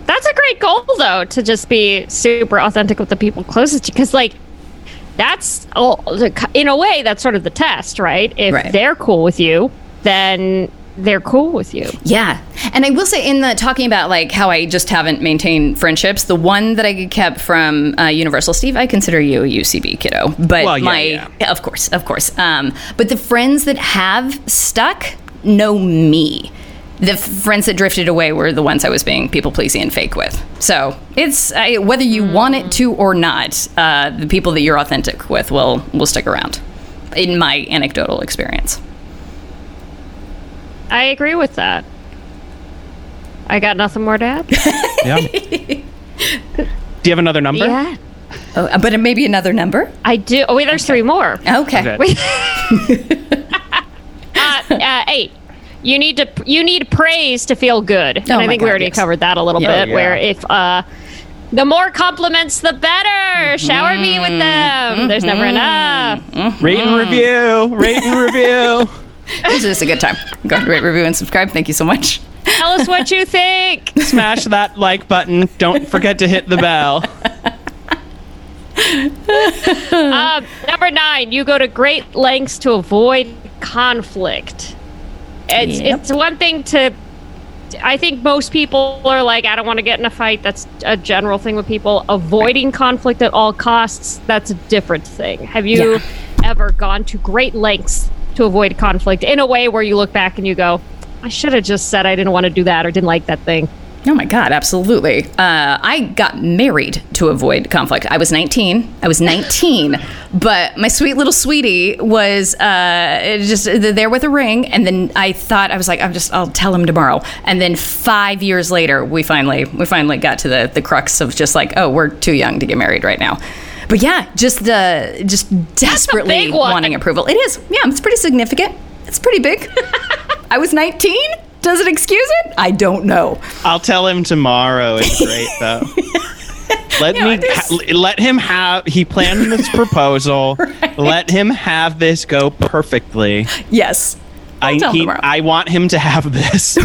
That's a great goal, though, to just be super authentic with the people closest to you. Because, like, that's, all, in a way, that's sort of the test, right? If Right. they're cool with you, then they're cool with you. Yeah. And I will say, in the talking about like how I just haven't maintained friendships, the one that I kept from uh, Universal Steve, I consider you a UCB kiddo. But Well, yeah, my, yeah. of course, of course. Um, but the friends that have stuck know me. The f- friends that drifted away were the ones I was being people pleasing and fake with. So it's I, whether you want it to or not, uh, the people that you're authentic with will will stick around. In my anecdotal experience. I agree with that. I got nothing more to add. Yeah. Do you have another number? yeah. Oh, but maybe another number. I do. Oh, wait, there's three more. Okay. Okay. uh, uh, eight. You need to you need praise to feel good, and Oh I my think we already yes. covered that a little Yeah. bit. Oh, Where if uh, the more compliments, the better. Shower me with them. There's never Mm-hmm. enough. Rate and review. Rate and review. This is a good time. Go ahead, rate, review, and subscribe. Thank you so much. Tell us what you think. Smash that like button. Don't forget to hit the bell. um, number nine, you go to great lengths to avoid conflict. It's Yep. it's one thing to. I think most people are like, I don't want to get in a fight. That's a general thing with people. Avoiding conflict at all costs, that's a different thing. Have you Yeah. ever gone to great lengths to avoid conflict in a way where you look back and you go, I should have just said I didn't want to do that or didn't like that thing? Oh my God, absolutely. Uh, I got married to avoid conflict. I was 19. I was 19, but my sweet little sweetie was uh, just there with a ring. And then I thought, I was like, I'm just, I'll tell him tomorrow. And then five years later, we finally, we finally got to the, the crux of just like, oh, we're too young to get married right now. But yeah, just the, just desperately wanting approval. It is. Yeah, it's pretty significant. It's pretty big. I was 19. Does it excuse it? I don't know. I'll tell him tomorrow. It's great though. Let Yeah, me ha- let him have. He planned this proposal. Let him have this go perfectly. Yes. I'll I tell he, tomorrow. I want him to have this.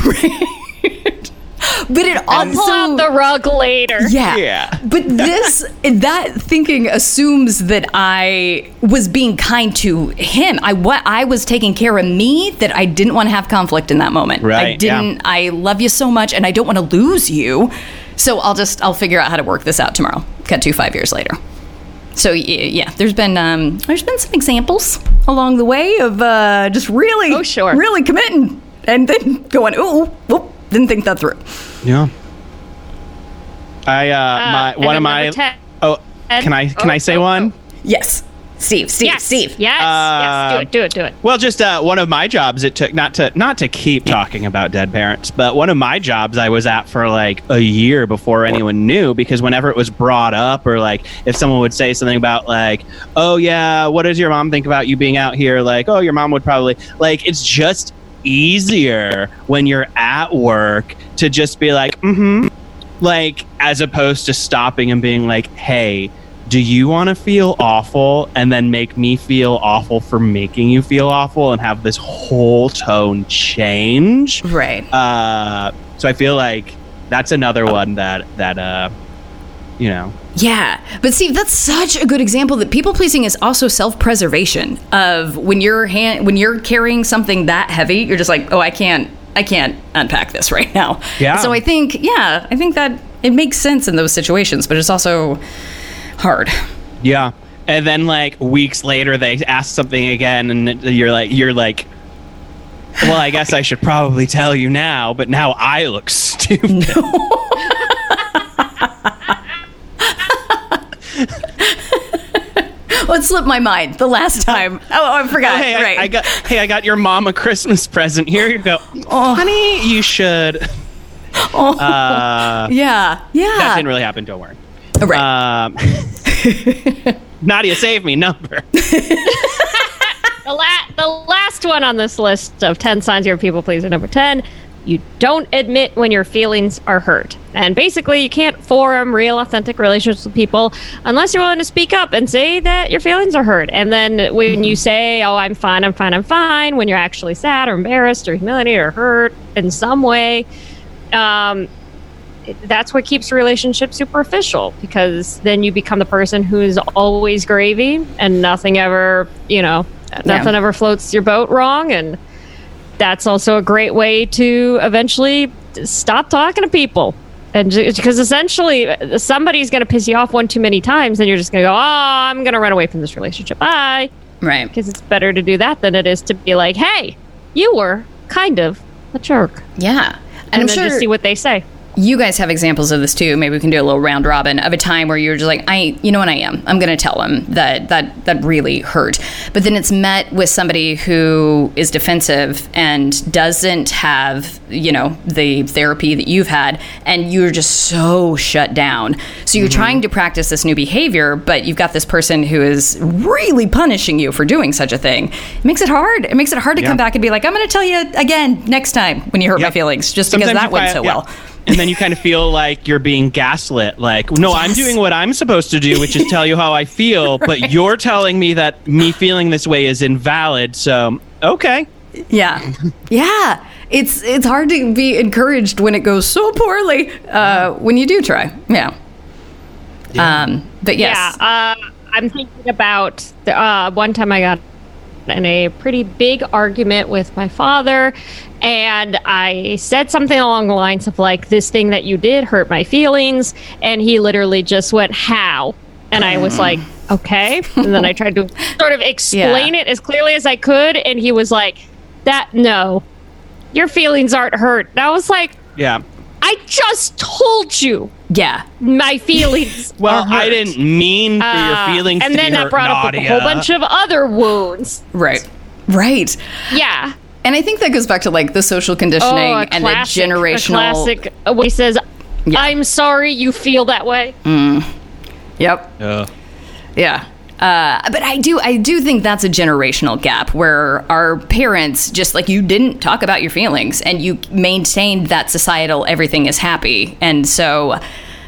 But it also Pull out the rug later. yeah. Yeah. But this that thinking assumes that I was being kind to him. I what I was taking care of me that I didn't want to have conflict in that moment. Right, yeah. didn't I love you so much and I don't want to lose you. So I'll just I'll figure out how to work this out tomorrow. Cut to 5 years later. So yeah, there's been um, there's been some examples along the way of uh, just really, Oh, sure. really committing, and then going, ooh, whoop, didn't think that through. Yeah. I uh, my one of my 10. oh can I can Oh, I say oh, one? Yes, Steve, Steve, Yes, Steve. Yes, Uh, yes. Do it. Do it. Do it. Well, just uh, one of my jobs. It took not to not to keep talking about dead parents, but one of my jobs I was at for like a year before anyone knew because whenever it was brought up or like if someone would say something about like, oh yeah, what does your mom think about you being out here? Like, oh, your mom would probably like. It's just easier when you're at work to just be like, mm-hmm, like as opposed to stopping and being like, hey do you want to feel awful? And then make me feel awful for making you feel awful and have this whole tone change. Right. uh so i feel like that's another one that that uh you know Yeah, but see, that's such a good example that people pleasing is also self preservation. Of when you're hand when you're carrying something that heavy, you're just like, oh, I can't, I can't unpack this right now. Yeah. So I think, yeah, I think that it makes sense in those situations, but it's also hard. yeah and then like weeks later they ask something again and you're like you're like well i guess i should probably tell you now but now i look stupid Well, it slipped my mind the last time. Oh, I forgot. hey, I- right. I, got hey, I got your mom a Christmas present. Here you go, honey. You should. oh, Uh, yeah, that didn't really happen. Don't worry. right. Um, Nadia, save me number. The, la- the last one on this list of 10 signs you're a people pleaser, number 10, you don't admit when your feelings are hurt. And basically, you can't form real, authentic relationships with people unless you're willing to speak up and say that your feelings are hurt. And then when you say, oh, I'm fine, I'm fine, I'm fine, when you're actually sad or embarrassed or humiliated or hurt in some way, um, that's what keeps relationships superficial because then you become the person who's always gravy and nothing ever, you know, nothing ever floats your boat wrong. And that's also a great way to eventually stop talking to people. And because essentially uh, somebody's going to piss you off one too many times, and you're just going to go, oh, I'm going to run away from this relationship. Bye. right. Because it's better to do that than it is to be like, hey, you were kind of a jerk. Yeah. And, And, I'm then sure just see what they say. You guys have examples of this too. Maybe we can do a little round robin of a time where you're just like, I, you know what I am. I'm going to tell them that that that really hurt. But then it's met with somebody who is defensive and doesn't have, you know, the therapy that you've had, and you're just so shut down. So you're trying to practice this new behavior, but you've got this person who is really punishing you for doing such a thing. It makes it hard. It makes it hard to Yeah. come back and be like, I'm going to tell you again next time when you hurt my feelings, just because that went so yeah. well. And then you kind of feel like you're being gaslit. Like, no, I'm doing what I'm supposed to do, which is tell you how I feel, but you're telling me that me feeling this way is invalid. So, okay. Yeah, yeah. It's it's hard to be encouraged when it goes so poorly. Uh, when you do try, yeah. Um, but yes, Yeah. Uh, I'm thinking about the, uh, one time I got in a pretty big argument with my father, and I said something along the lines of like, "This thing that you did hurt my feelings," and he literally just went, "How?" And I was like, "Okay," and then I tried to sort of explain Yeah. it as clearly as I could, and he was like, "That no, your feelings aren't hurt." And I was like, Yeah. "I just told you." Yeah. my feelings. Well, are hurt. I didn't mean for Uh, your feelings and then that brought up a whole bunch of other wounds. Right. Right. Yeah. And I think that goes back to like the social Oh, conditioning a and classic, the a generational. classic. uh, he says, Yeah. "I'm sorry you feel that way." Yep. Ugh. Yeah. Uh, but I do, I do think that's a generational gap where our parents just like you didn't talk about your feelings and you maintained that societal everything is happy, and so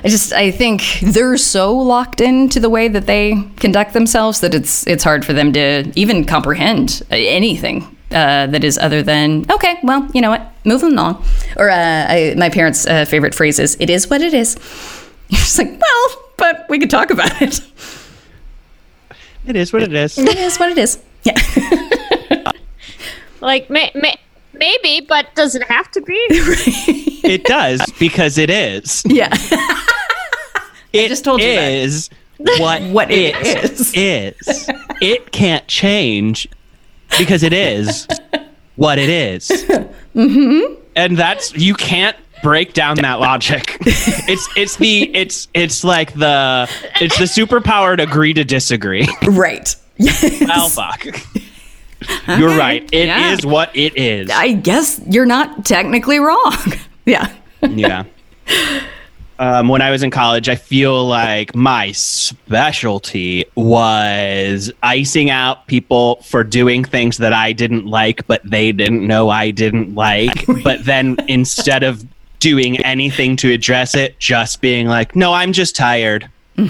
I just I think they're so locked into the way that they conduct themselves that it's it's hard for them to even comprehend anything uh, that is other than okay, well, you know what, moving along. Or uh, I, my parents' uh, favorite phrase is "It is what it is." You're just like, well, but we could talk about it. It is what it is. It is what it is. Yeah. Like, may, may, maybe, but does it have to be? it does because it is. yeah. It just told you that. is what What it it is. is. It can't change because it is what it is. Mm-hmm. And that's you can't break down that logic. It's it's the it's it's like the it's the superpower to agree to disagree. right. Yes. Well, fuck. You're right. It is Yeah. what it is. I guess you're not technically wrong. yeah. yeah. Um, when I was in college, I feel like my specialty was icing out people for doing things that I didn't like, but they didn't know I didn't like. but then instead of doing anything to address it, just being like, no, I'm just tired.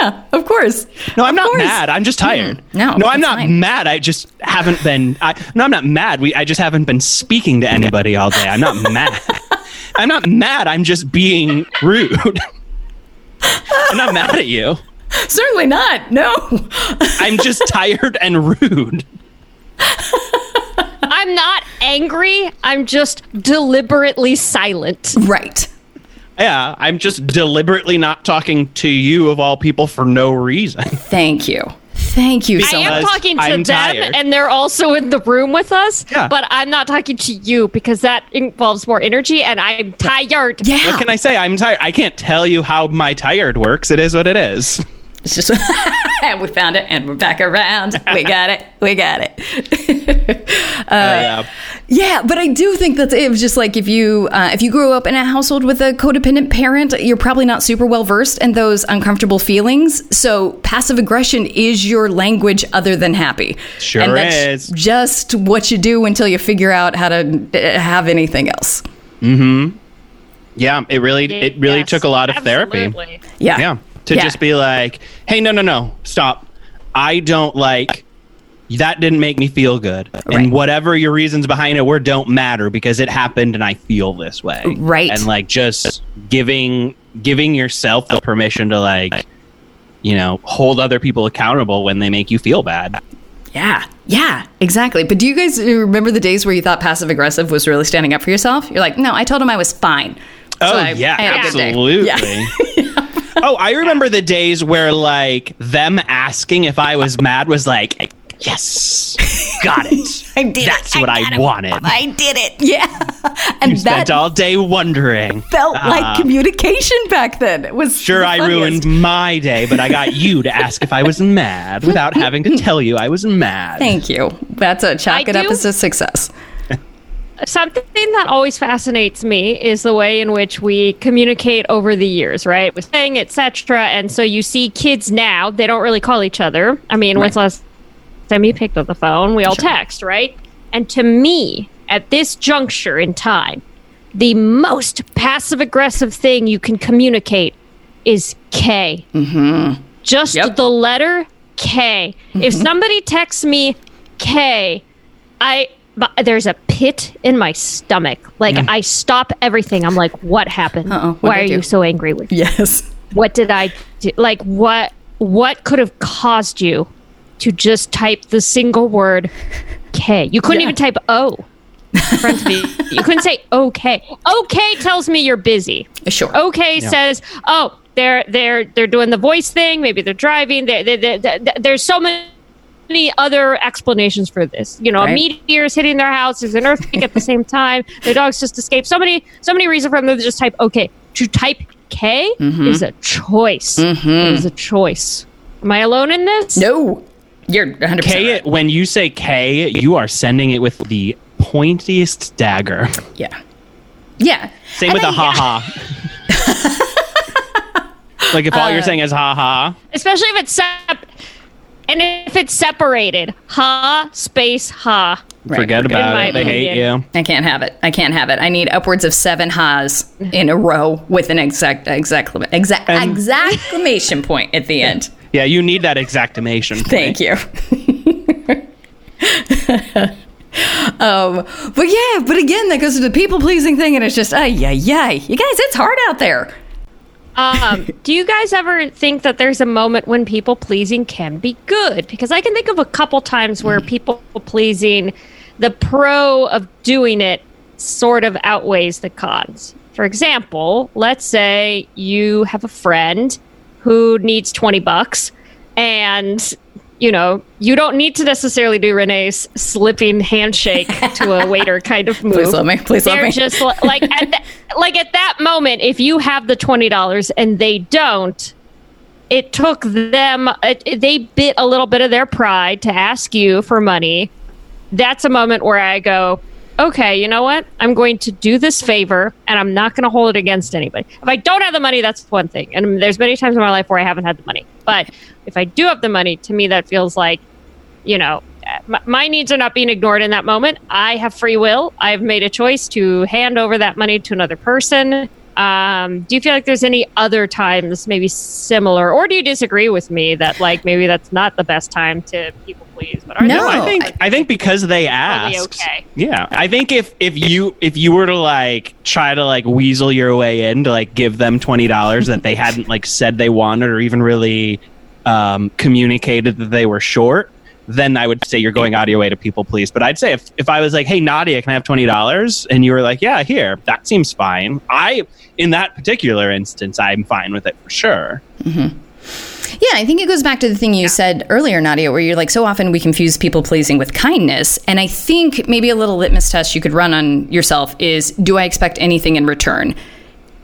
Yeah, of course. No, I'm not course. mad. I'm just tired. No, no, I'm not fine. mad. I just haven't been. I, no, I'm not mad. We, I just haven't been speaking to anybody all day. I'm not mad. I'm not mad. I'm just being rude. I'm not mad at you. Certainly not. No. I'm just tired and rude. I'm not angry. I'm just deliberately silent. right. Yeah, I'm just deliberately not talking to you of all people for no reason. Thank you. Thank you so I am much. Talking to I'm them, tired. and they're also in the room with us. Yeah. But I'm not talking to you because that involves more energy, and I'm tired. Yeah. What can I say? I'm tired. I can't tell you how my tired works. It is what it is. It's just and we found it and we're back around. We got it. We got it. Uh, Yeah, but I do think that it was just like if you uh, if you grew up in a household with a codependent parent, you're probably not super well versed in those uncomfortable feelings. So passive aggression is your language other than happy. Sure and that's is. Just what you do until you figure out how to uh, have anything else. Hmm. Yeah, it really, it really Yes, took a lot of therapy. Yeah. Yeah. To Yeah. just be like, hey, no, no, no, stop. I don't like that didn't make me feel good. Right. And whatever your reasons behind it were don't matter because it happened and I feel this way. Right. And like just giving giving yourself the permission to like you know, hold other people accountable when they make you feel bad. Yeah, yeah, exactly. But do you guys remember the days where you thought passive aggressive was really standing up for yourself? You're like, no, I told him I was fine. So Oh I- yeah, I had a good day. absolutely. Yeah. oh, I remember the days where like them asking if I was mad was like, yes, got it. I did. That's I what got I it. wanted. I did it. Yeah, and You that spent all day wondering. felt Ah. like communication back then. It was Sure, the I ruined my day, but I got you to ask if I was mad without having to tell you I was mad. Thank you. That's a chalk I it up as a success. Something that always fascinates me is the way in which we communicate over the years, right? With saying, etc. And so you see kids now, they don't really call each other. I mean, when's the last time you picked up the phone? We all text, right? And to me, at this juncture in time, the most passive aggressive thing you can communicate is K. Mm-hmm. Just Yep. the letter K. If somebody texts me K, I but there's a pit in my stomach. Like I stop everything. I'm like, what happened? Uh-oh, Why are do?" you so angry with me? Yes. what did I do? Like what what could have caused you to just type the single word K? You couldn't Yeah. even type O. front of you. You couldn't say okay. Okay tells me you're busy. Sure. Okay says, oh, they're they're they're doing the voice thing. Maybe they're driving. They they they they there's so many other explanations for this. You know, Right. a meteor's hitting their house. There's an earthquake at the same time. Their dogs just escaped. So many so many reasons for them to just type okay. To type K Mm-hmm. is a choice. It is a choice. Am I alone in this? No, you're 100 K, right. when you say K, you are sending it with the pointiest dagger. Yeah. Yeah. Same And with the I- ha ha. like if all Uh, you're saying is ha ha. Especially if it's sep- and if it's separated. Ha space ha. Right. Forget about it. They hate you. I can't have it. I can't have it. I need upwards of seven ha's in a row with an exact exact exact And- exclamation point at the end. Yeah, you need that exactimation. Thank you. um, but yeah, but again, that goes to the people pleasing thing, and it's just, ay, ay, ay. You guys, it's hard out there. Um, do you guys ever think that there's a moment when people pleasing can be good? Because I can think of a couple times where people pleasing, the pro of doing it sort of outweighs the cons. For example, let's say you have a friend who needs 20 bucks and you know, you don't need to necessarily do Renee's slipping handshake to a waiter kind of move. Please let me. Please let They're me. just like at the, like at that moment, if you have the twenty dollars and they don't, it took them. It- they bit a little bit of their pride to ask you for money. That's a moment where I go, okay, you know what? I'm going to do this favor, and I'm not going to hold it against anybody. If I don't have the money, that's one thing. And there's many times in my life where I haven't had the money, but if I do have the money, to me that feels like you know, my, my needs are not being ignored in that moment. I have free will. I've made a choice to hand over that money to another person. Um, do you feel like there's any other times maybe similar, or do you disagree with me that like maybe that's not the best time to people please? But are No, there- I think I think because they asked. okay. Yeah, I think if if you if you were to like try to like weasel your way in to like give them twenty dollars that they hadn't like said they wanted or even really um, communicated that they were short, then I would say you're going out of your way to people please. But I'd say if if I was like, hey Nadia, can I have twenty dollars? And you were like, yeah, here, that seems fine. I in that particular instance, I'm fine with it for sure. Yeah, I think it goes back to the thing you said earlier, Nadia, where you're like, so often we confuse people pleasing with kindness. And I think maybe a little litmus test you could run on yourself is do I expect anything in return?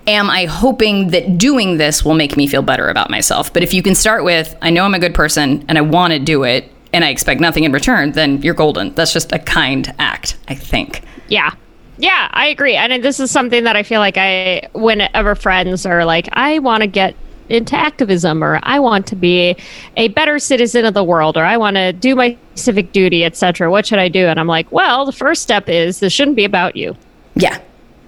Am I hoping that doing this will make me feel better about myself? But if you can start with, I know I'm a good person and I want to do it and I expect nothing in return, then you're golden. That's just a kind act, I think. Yeah. Yeah, I agree. And this is something that I feel like I, whenever friends are like, I want to get into activism or I want to be a better citizen of the world or I want to do my civic duty, etc. What should I do? And I'm like, well, the first step is this shouldn't be about you. Yeah.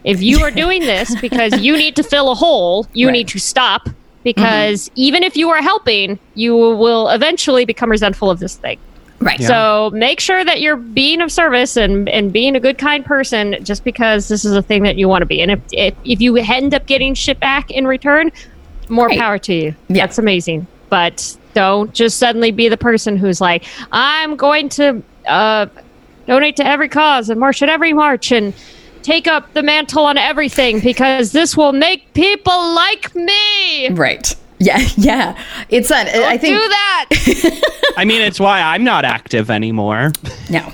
If you are doing this because you need to fill a hole, you Right. need to stop because mm-hmm. even if you are helping, you will eventually become resentful of this thing. Right. So make sure that you're being of service and, and being a good, kind person just because this is a thing that you want to be. And if, if, if you end up getting shit back in return, more Great. power to you. Yeah. That's amazing. But don't just suddenly be the person who's like, I'm going to uh, donate to every cause and march at every march and take up the mantle on everything because this will make people like me. Right. Yeah, yeah. It's that I think Do that. I mean, it's why I'm not active anymore. no.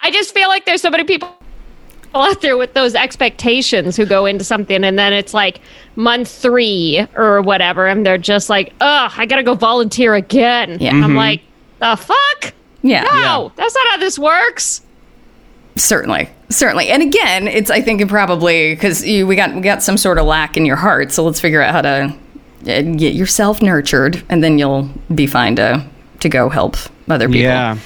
I just feel like there's so many people out there with those expectations who go into something and then it's like month three or whatever and they're just like, ugh, I gotta go volunteer again. Yeah. I'm like, the fuck? Yeah. No, Yeah. that's not how this works. Certainly, certainly, and again, it's I think it probably because we got we got some sort of lack in your heart, so let's figure out how to uh, get yourself nurtured, and then you'll be fine to to go help other people. Yeah.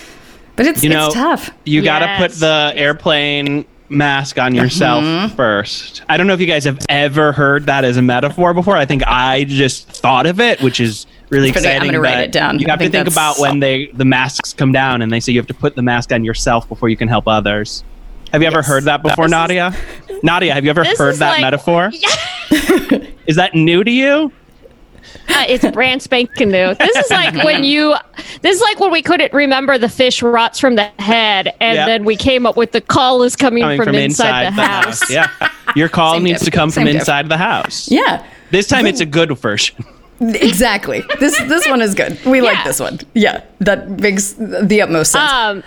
but it's You know, it's tough. You got to put the airplane mask on yourself Mm-hmm. first. I don't know if you guys have ever heard that as a metaphor before. I think I just thought of it, which is really It's pretty- I'm exciting. gonna write it down. You I have to think think about when they the masks come down and they say you have to put the mask on yourself before you can help others. Have you ever heard that before, This is- Nadia? Nadia, have you ever heard that like- metaphor? Is that new to you? Uh, it's brand spanking new. This is like when you. This is like when we couldn't remember the fish rots from the head, and Yep. then we came up with the call is coming, Coming from, inside, the, house. Yeah. Your call Same needs diff. to come from Same diff. inside the house. Yeah. This time it's a good version. Exactly. This this one is good. We like this one. Yeah, that makes the utmost sense. Um,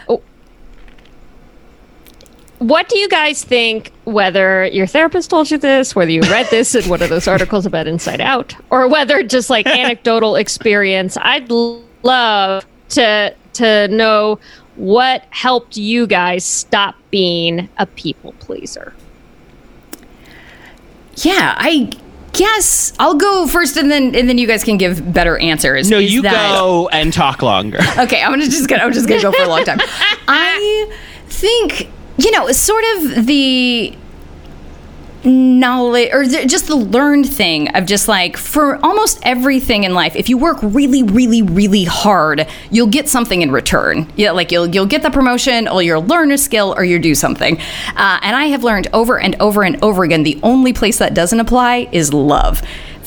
what do you guys think? Whether your therapist told you this, whether you read this in one of those articles about Inside Out, or whether just like anecdotal experience, I'd love to to know what helped you guys stop being a people pleaser. yeah, I guess I'll go first, and then and then you guys can give better answers. No, Is you that- go and talk longer. Okay, I'm gonna just gonna I'm just gonna go for a long time. I think you know, sort of the knowledge or just the learned thing of just like for almost everything in life if you work really really really hard you'll get something in return. Yeah like you'll you'll get the promotion or you'll learn a skill or you'll do something. Uh, and i have learned over and over and over again the only place that doesn't apply is love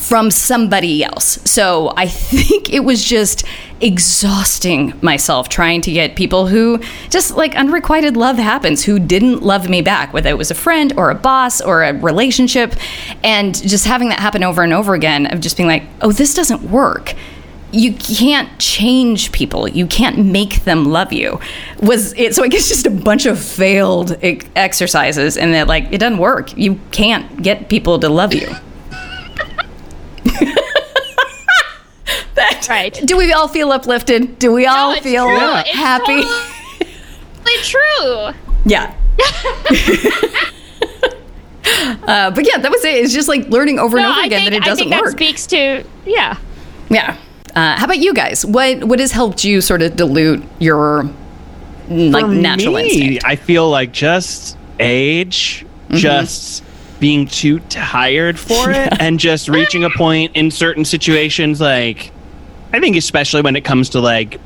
from somebody else. So i think it was just exhausting myself trying to get people who just like unrequited love happens who didn't love me back whether it was a friend or a boss or a relationship. And just having that happen over and over again of just being like oh this doesn't work. You can't change people. You can't make them love you. Was it so i guess just a bunch of failed exercises and that like it doesn't work. You can't get people to love you that Right. do we all feel uplifted do we all it's feel true. It's happy totally true. yeah uh, but yeah that was it it's just like learning over and over I again think, that it doesn't think that work speaks to yeah. Yeah. Uh, how about you guys? What what has helped you sort of dilute your mm, like For natural me, instinct? I feel like just age, Mm-hmm. just being too tired for it, and just reaching a point in certain situations. Like, I think especially when it comes to like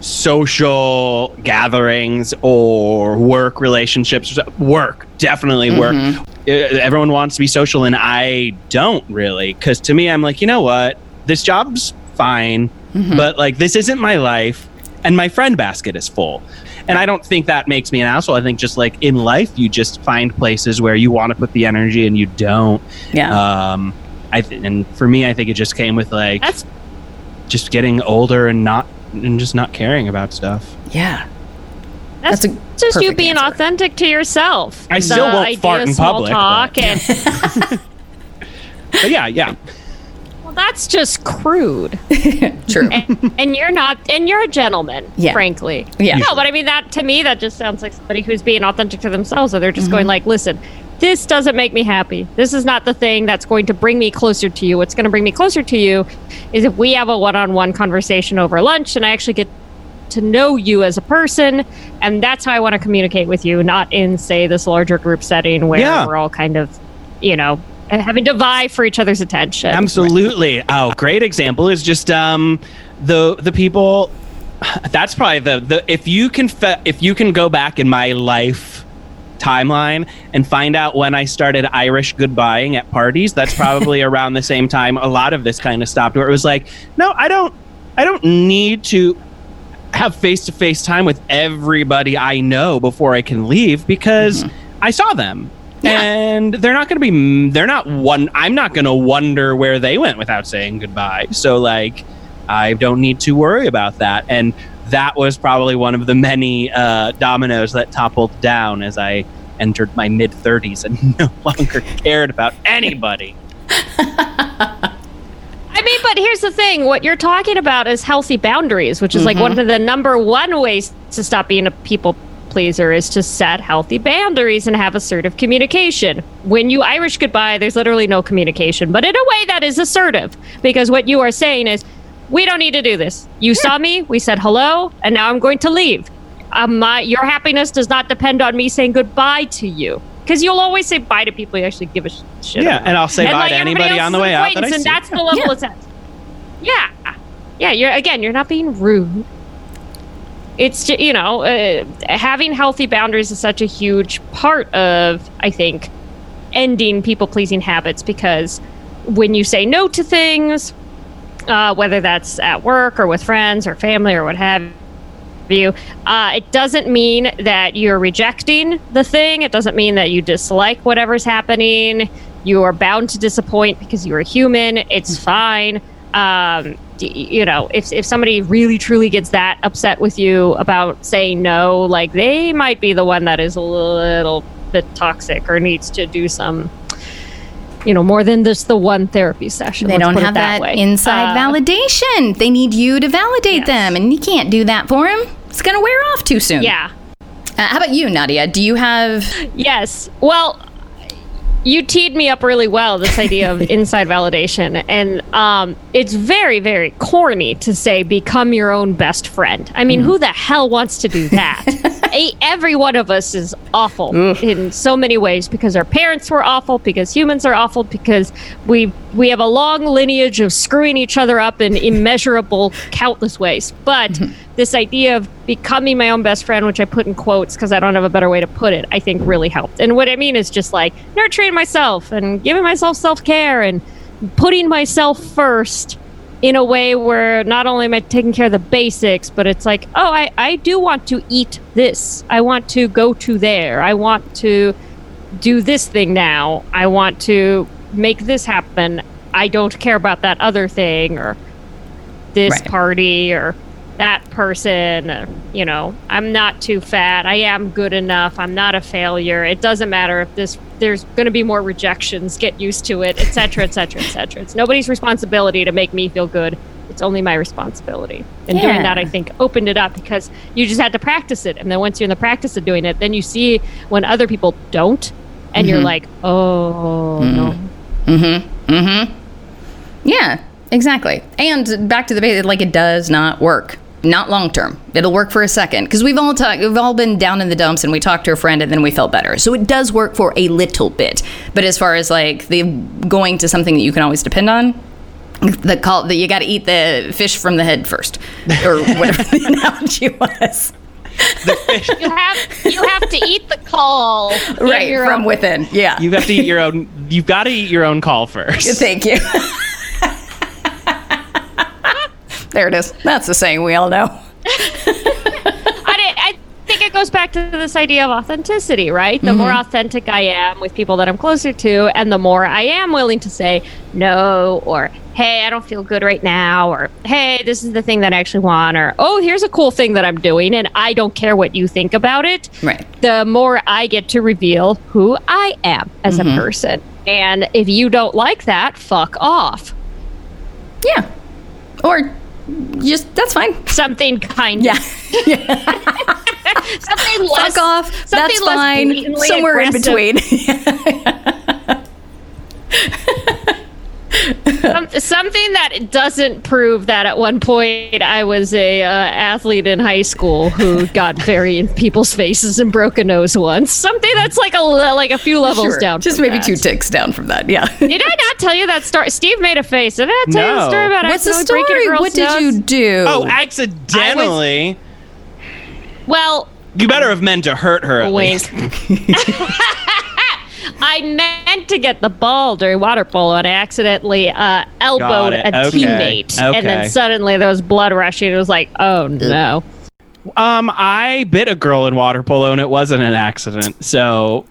social gatherings or work relationships. Work, definitely work. Mm-hmm. Everyone wants to be social, and I don't really. Because to me, I'm like, you know what? This job's fine, Mm-hmm. but like, this isn't my life, and my friend basket is full. And I don't think that makes me an asshole. I think just like in life, you just find places where you want to put the energy and you don't. yeah. Um, I th- and for me, I think it just came with like That's just getting older and not and just not caring about stuff. yeah. That's, That's just you being answer. authentic to yourself. I still The won't idea fart in small public, Talk but- and But yeah, yeah. well, that's just crude. True. and, and you're not, and you're a gentleman. Yeah. frankly. Yeah. No, but I mean that to me that just sounds like somebody who's being authentic to themselves. Or they're just going Mm-hmm. like, listen. This doesn't make me happy. This is not the thing that's going to bring me closer to you. What's going to bring me closer to you is if we have a one on one conversation over lunch and I actually get to know you as a person and that's how i want to communicate with you not in say this larger group setting where Yeah. we're all kind of you know having to vie for each other's attention Absolutely. Oh, great example is just um the the people. That's probably the the if you can fe- if you can go back in my life timeline and find out when I started Irish goodbying at parties. That's probably around the same time a lot of this kind of stopped. Where it was like, no, I don't, I don't need to have face to face time with everybody I know before I can leave because mm-hmm. I saw them. And they're not going to be, they're not one, I'm not going to wonder where they went without saying goodbye. So, like, I don't need to worry about that. And that was probably one of the many uh, dominoes that toppled down as I entered my mid 30s and no longer cared about anybody. I mean, but here's the thing: what you're talking about is healthy boundaries, which is like one of the number one ways to stop being a people pleaser is to set healthy boundaries and have assertive communication. When you Irish goodbye, there's literally no communication, but in a way that is assertive because what you are saying is, we don't need to do this. You saw me, we said hello, and now I'm going to leave. Um, my your happiness does not depend on me saying goodbye to you. Because you'll always say bye to people you actually give a sh- shit Yeah, about. and I'll say And, bye like, to anybody on the way an out that I acquaintance, see. And that's the level Yeah. it's at. Yeah, yeah. You're again. You're not being rude. It's just you know uh, having healthy boundaries is such a huge part of I think ending people pleasing habits because when you say no to things, uh, whether that's at work or with friends or family or what have you, uh, it doesn't mean that you're rejecting the thing. It doesn't mean that you dislike whatever's happening. You are bound to disappoint because you're a human. It's fine. Um, you know, if, if somebody really truly gets that upset with you about saying no, like they might be the one that is a little bit toxic or needs to do some you know, more than just the one therapy session. They don't have that, way. inside Uh, validation. They need you to validate Yes. them, and you can't do that for them. It's going to wear off too soon. Yeah. Uh, how about you, Nadia? Do you have. Yes. Well, you teed me up really well this idea of inside validation. And um, it's very very corny to say become your own best friend. I mean who the hell wants to do that? A- every one of us is awful in so many ways because our parents were awful because humans are awful because we we have a long lineage of screwing each other up in immeasurable countless ways. But this idea of becoming my own best friend which i put in quotes because i don't have a better way to put it i think really helped and what i mean is just like nurturing myself and giving myself self-care and putting myself first in a way where not only am I taking care of the basics, but it's like, oh, I, I do want to eat this. I want to go to there. I want to do this thing now. I want to make this happen. I don't care about that other thing or this Right. party or that person. You know, I'm not too fat. I am good enough. I'm not a failure. It doesn't matter if this there's going to be more rejections. Get used to it, etc., etc., etc. It's nobody's responsibility to make me feel good. It's only my responsibility. And Yeah. doing that, I think, opened it up because you just had to practice it. And then once you're in the practice of doing it, then you see when other people don't, and you're like, oh mm-hmm. no, Mm-hmm. Mm-hmm. Yeah, exactly. And back to the basic, like it does not work. Not long term. It'll work for a second because we've all talked. We've all been down in the dumps, and we talked to a friend, and then we felt better. So it does work for a little bit. But as far as like the going to something that you can always depend on, the call that you got to eat the fish from the head first, or whatever the analogy was. you have you have to eat the call Right from own- within. Yeah. You have to eat your own. You've got to eat your own call first. Thank you. there it is. That's the saying we all know. I, I think it goes back to this idea of authenticity, right? The more mm-hmm. authentic I am with people that I'm closer to, and the more I am willing to say no, or hey, I don't feel good right now, or hey, this is the thing that I actually want, or oh, here's a cool thing that I'm doing, and I don't care what you think about it. Right. The more I get to reveal who I am as a mm-hmm. person. And if you don't like that, fuck off. Yeah. Or just that's fine. Something kind Yeah. something less Fuck off. something That's fine. Somewhere in between. Some- something that doesn't prove that at one point I was a uh, athlete in high school who got very in people's faces and broke a nose once. Something that's like a like a few levels Sure. down. Just from maybe that. two ticks down from that. Yeah. Did I not tell you that story? Steve made a face. Did I not tell you the No. story about What's the accidentally breaking a story? girl's What did you do? Oh, accidentally. Well, You better have meant to hurt her at wink. least. I meant to get the ball during water polo and I accidentally uh, elbowed a Okay. teammate. And then suddenly there was blood rushing. It was like, oh no. Um, I bit a girl in water polo and it wasn't an accident. So,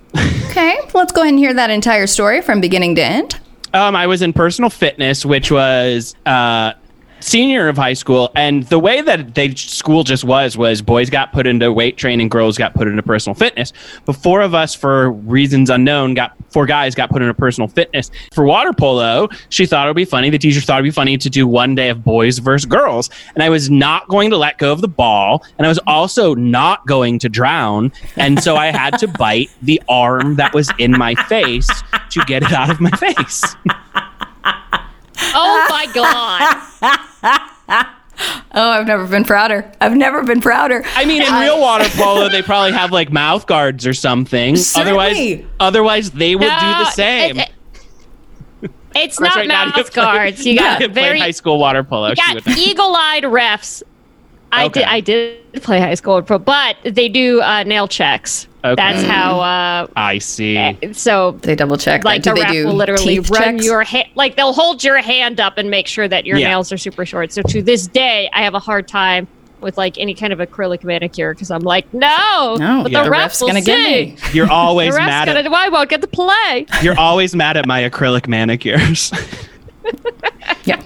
Okay. Let's go ahead and hear that entire story from beginning to end. um, I was in personal fitness, which was uh, senior of high school, and the way that they school just was was boys got put into weight training, girls got put into personal fitness. But four of us, for reasons unknown, got four guys got put into personal fitness for water polo. She thought it would be funny. The teacher thought it'd be funny to do one day of boys versus girls, and I was not going to let go of the ball, and I was also not going to drown, and so I had to bite the arm that was in my face to get it out of my face. Oh my god. Oh, I've never been prouder. I've never been prouder. I mean, in real water polo, they probably have like mouth guards or something. Otherwise, Certainly. otherwise they would do the same. it- it's not right, Nadia mouth played- guards. You got Nadia very high school water polo. you got eagle-eyed refs. I Okay. did I did play high school pro, but they do uh, nail checks Okay. That's how. Uh, I see. so They double check. like do the they rep do will literally run checks? your hand like they'll hold your hand up and make sure that your Yeah. nails are super short so to this day i have a hard time with like any kind of acrylic manicure because i'm like no, No, but yeah, the the ref's gonna see. get me. You're the always ref's mad gonna at I won't get to play. you're always mad at my acrylic manicures. Yeah.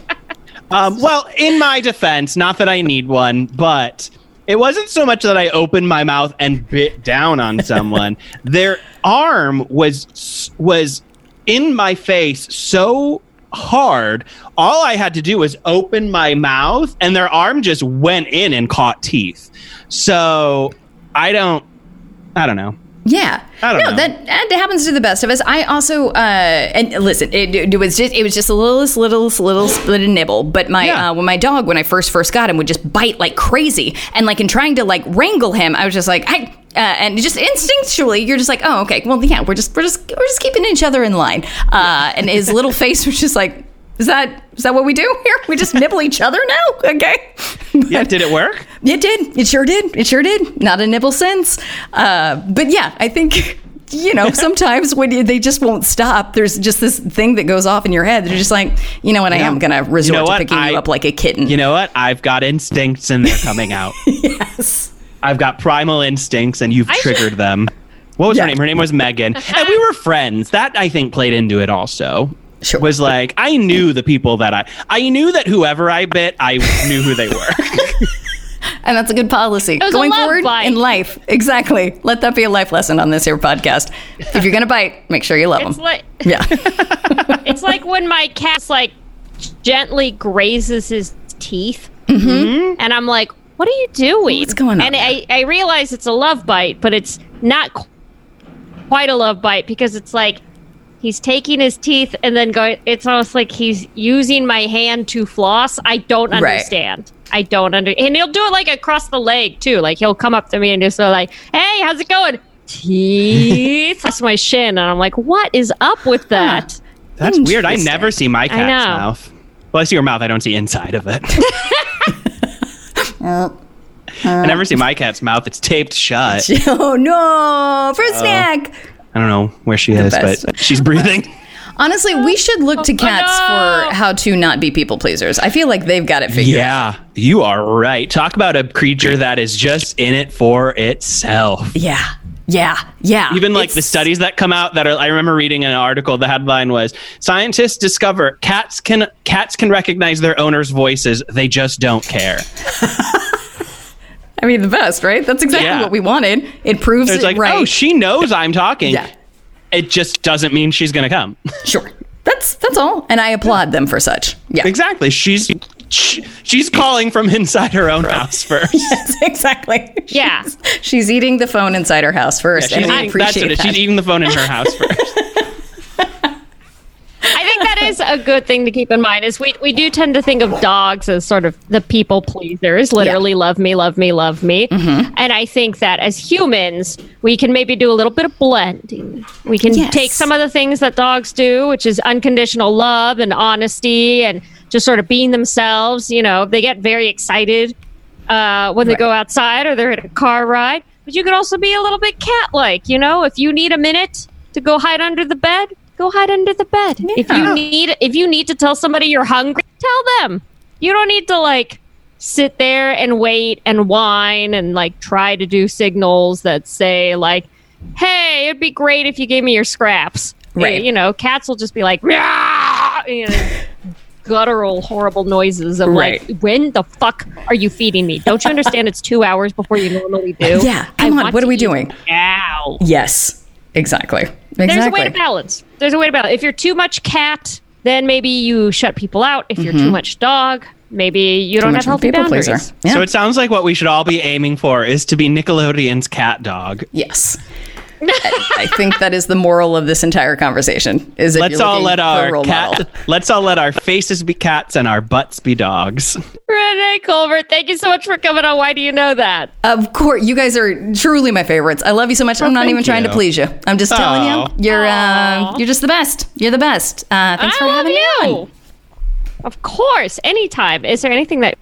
Um, well, in my defense, not that I need one, but it wasn't so much that I opened my mouth and bit down on someone. Their arm was was in my face so hard. All I had to do was open my mouth, and their arm just went in and caught teeth. So I don't, I don't know. Yeah, I don't no, know. that that happens to the best of us. I also uh, and listen, it, it was just it was just a little little little split and nibble. But my Yeah. uh, when my dog when I first first got him would just bite like crazy, and like in trying to like wrangle him, I was just like I. Uh, and just instinctually, you're just like, oh, okay. Well, yeah, we're just we're just we're just keeping each other in line. Uh, and his little face was just like, is that is that what we do here? We just nibble each other now, okay? Yeah, did it work? It did. It sure did. It sure did. Not a nibble since. Uh, but yeah, I think, you know, sometimes when you, they just won't stop, there's just this thing that goes off in your head. They're just like, you know what, I Yeah. am going to resort know to picking you up like a kitten. You know what? I've got instincts and they're coming out. yes. I've got primal instincts and you've I triggered them. What was Yeah. her name? Her name was Megan. and we were friends. That I think played into it also. Sure. Was like I knew the people that I I knew that whoever I bit, I knew who they were. And that's a good policy. Going forward bite. in life. Exactly. Let that be a life lesson on this here podcast. If you're going to bite, make sure you love It's them. like yeah. it's like when my cat's like gently grazes his teeth, mm-hmm. Mm-hmm. and I'm like, "What are you doing? What's going on And I I realize it's a love bite, but it's not quite a love bite because it's like he's taking his teeth and then going. It's almost like he's using my hand to floss. I don't Right. understand. I don't under and he'll do it like across the leg too. Like he'll come up to me and just go like, "Hey, how's it going?" Teeth. That's my shin, and I'm like, "What is up with that?" That's weird. I never see my cat's mouth. Well, I see her mouth. I don't see inside of it. I never uh. see my cat's mouth. It's taped shut. oh, no. For a uh. snack. I don't know where she is, best. but she's breathing. Honestly, we should look to oh, cats no. for how to not be people pleasers. I feel like they've got it figured out. Yeah, you are right. Talk about a creature that is just in it for itself. Yeah. Yeah. Yeah. Even like the studies that come out that are I remember reading an article the headline was scientists discover cats can cats can recognize their owners' voices they just don't care. I mean, the best, right? That's exactly Yeah. what we wanted. It proves It's it like right. oh she knows I'm talking. Yeah. It just doesn't mean she's going to come. sure. That's that's all, and I applaud them for such. Yeah. exactly. She's she, she's calling from inside her own house first. Yes, exactly. Yeah. She's, she's eating the phone inside her house first, she's, and I eating, that's appreciate what it is. that. she's eating the phone in her house first. I think that is a good thing to keep in mind is we, we do tend to think of dogs as sort of the people pleasers, literally love me, love me, love me. Mm-hmm. And I think that as humans, we can maybe do a little bit of blending. We can Yes. take some of the things that dogs do, which is unconditional love and honesty and just sort of being themselves. You know, they get very excited uh, when they Right. go outside or they're at a car ride. But you could also be a little bit cat like, you know, if you need a minute to go hide under the bed, go hide under the bed. If you need if you need to tell somebody you're hungry, tell them. You don't need to like sit there and wait and whine and like try to do signals that say like, "Hey, it'd be great if you gave me your scraps." Right. You know, cats will just be like, "Meow," you know, guttural, horrible noises of Right. like, "When the fuck are you feeding me? Don't you understand? It's two hours before you normally do." Yeah, I come on, what are we doing? Now. yes, exactly. Exactly. There's a way to balance. There's a way to balance. If you're too much cat, then maybe you shut people out. If you're too much dog, maybe you don't have healthy people boundaries. Yeah. So it sounds like what we should all be aiming for is to be Nickelodeon's CatDog. yes. I, I think that is the moral of this entire conversation. Is that Let's all let our cat. model. Let's all let our faces be cats and our butts be dogs. Renee Colvert, thank you so much for coming on. Why do you know that? Of course, you guys are truly my favorites. I love you so much. I'm not thank even trying to please you. I'm just telling you, you're uh, you're just the best. You're the best. Uh, thanks I for love having me on. Of course, anytime. Is there anything that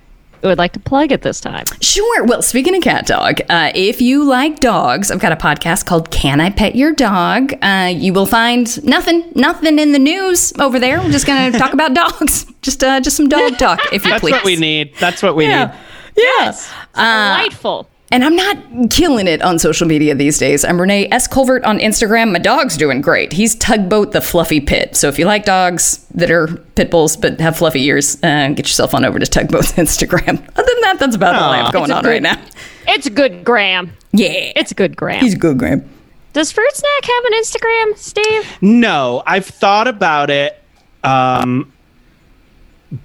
would like to plug it this time. Sure. Well, speaking of CatDog, uh, if you like dogs, I've got a podcast called "Can I Pet Your Dog." Uh, you will find nothing, nothing in the news over there. We're just going to talk about dogs, just uh, just some dog talk, if you That's please. That's what we need. That's what we need. Yeah. Yes. Delightful. And I'm not killing it on social media these days. I'm Renee S. Colvert on Instagram. My dog's doing great. He's Tugboat the Fluffy Pit. So if you like dogs that are pit bulls but have fluffy ears, uh, get yourself on over to Tugboat's Instagram. Other than that, that's about all I have going on good- right now. It's good, Graham. Yeah. It's good, Graham. He's a good Graham. Does Fruit Snack have an Instagram, Steve? No, I've thought about it, um,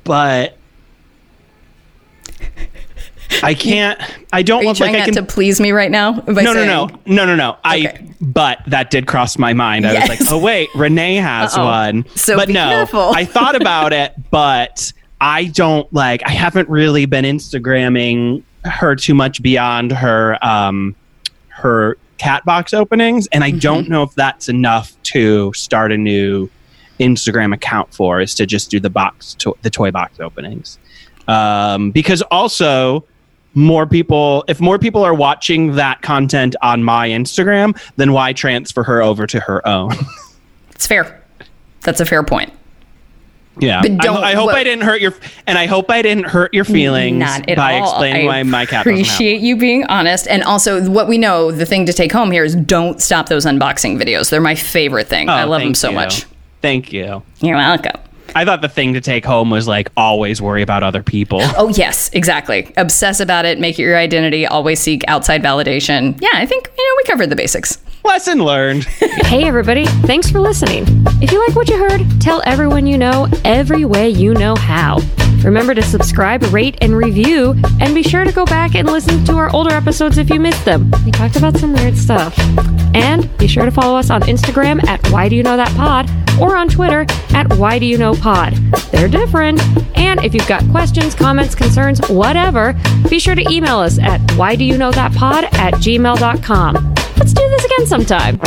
but I can't. I don't Are you want trying like I can. to please me right now? no, no, saying- no, no, no, no. Okay. I. But that did cross my mind. I Yes. was like, oh wait, Renee has Uh-oh. one. So but no, careful. I thought about it, but I don't like. I haven't really been Instagramming her too much beyond her um her cat box openings, and I Mm-hmm. don't know if that's enough to start a new Instagram account for. Is to just do the box to- the toy box openings, um, because also more people if more people are watching that content on my Instagram, then why transfer her over to her own? It's fair. That's a fair point. yeah. But don't- I, hope what- I didn't hurt your and I hope I didn't hurt your feelings Not at by all. explaining I why my cat appreciate you being honest. And also, what we know, the thing to take home here is don't stop those unboxing videos. They're my favorite thing. one. I Oh, love them so you. much. Thank you. You're welcome. I thought the thing to take home was like always worry about other people. Oh, yes, exactly. Obsess about it, make it your identity, always seek outside validation. Yeah, I think, you know, we covered the basics. Lesson learned. Hey, everybody. Thanks for listening. If you like what you heard, tell everyone you know every way you know how. Remember to subscribe, rate, and review, and be sure to go back and listen to our older episodes if you missed them. We talked about some weird stuff. And be sure to follow us on Instagram at Why Do You Know That Pod or on Twitter at Why Do You Know Pod. They're different. And if you've got questions, comments, concerns, whatever, be sure to email us at Why Do You Know That Pod at gmail.com. Let's do this again sometime.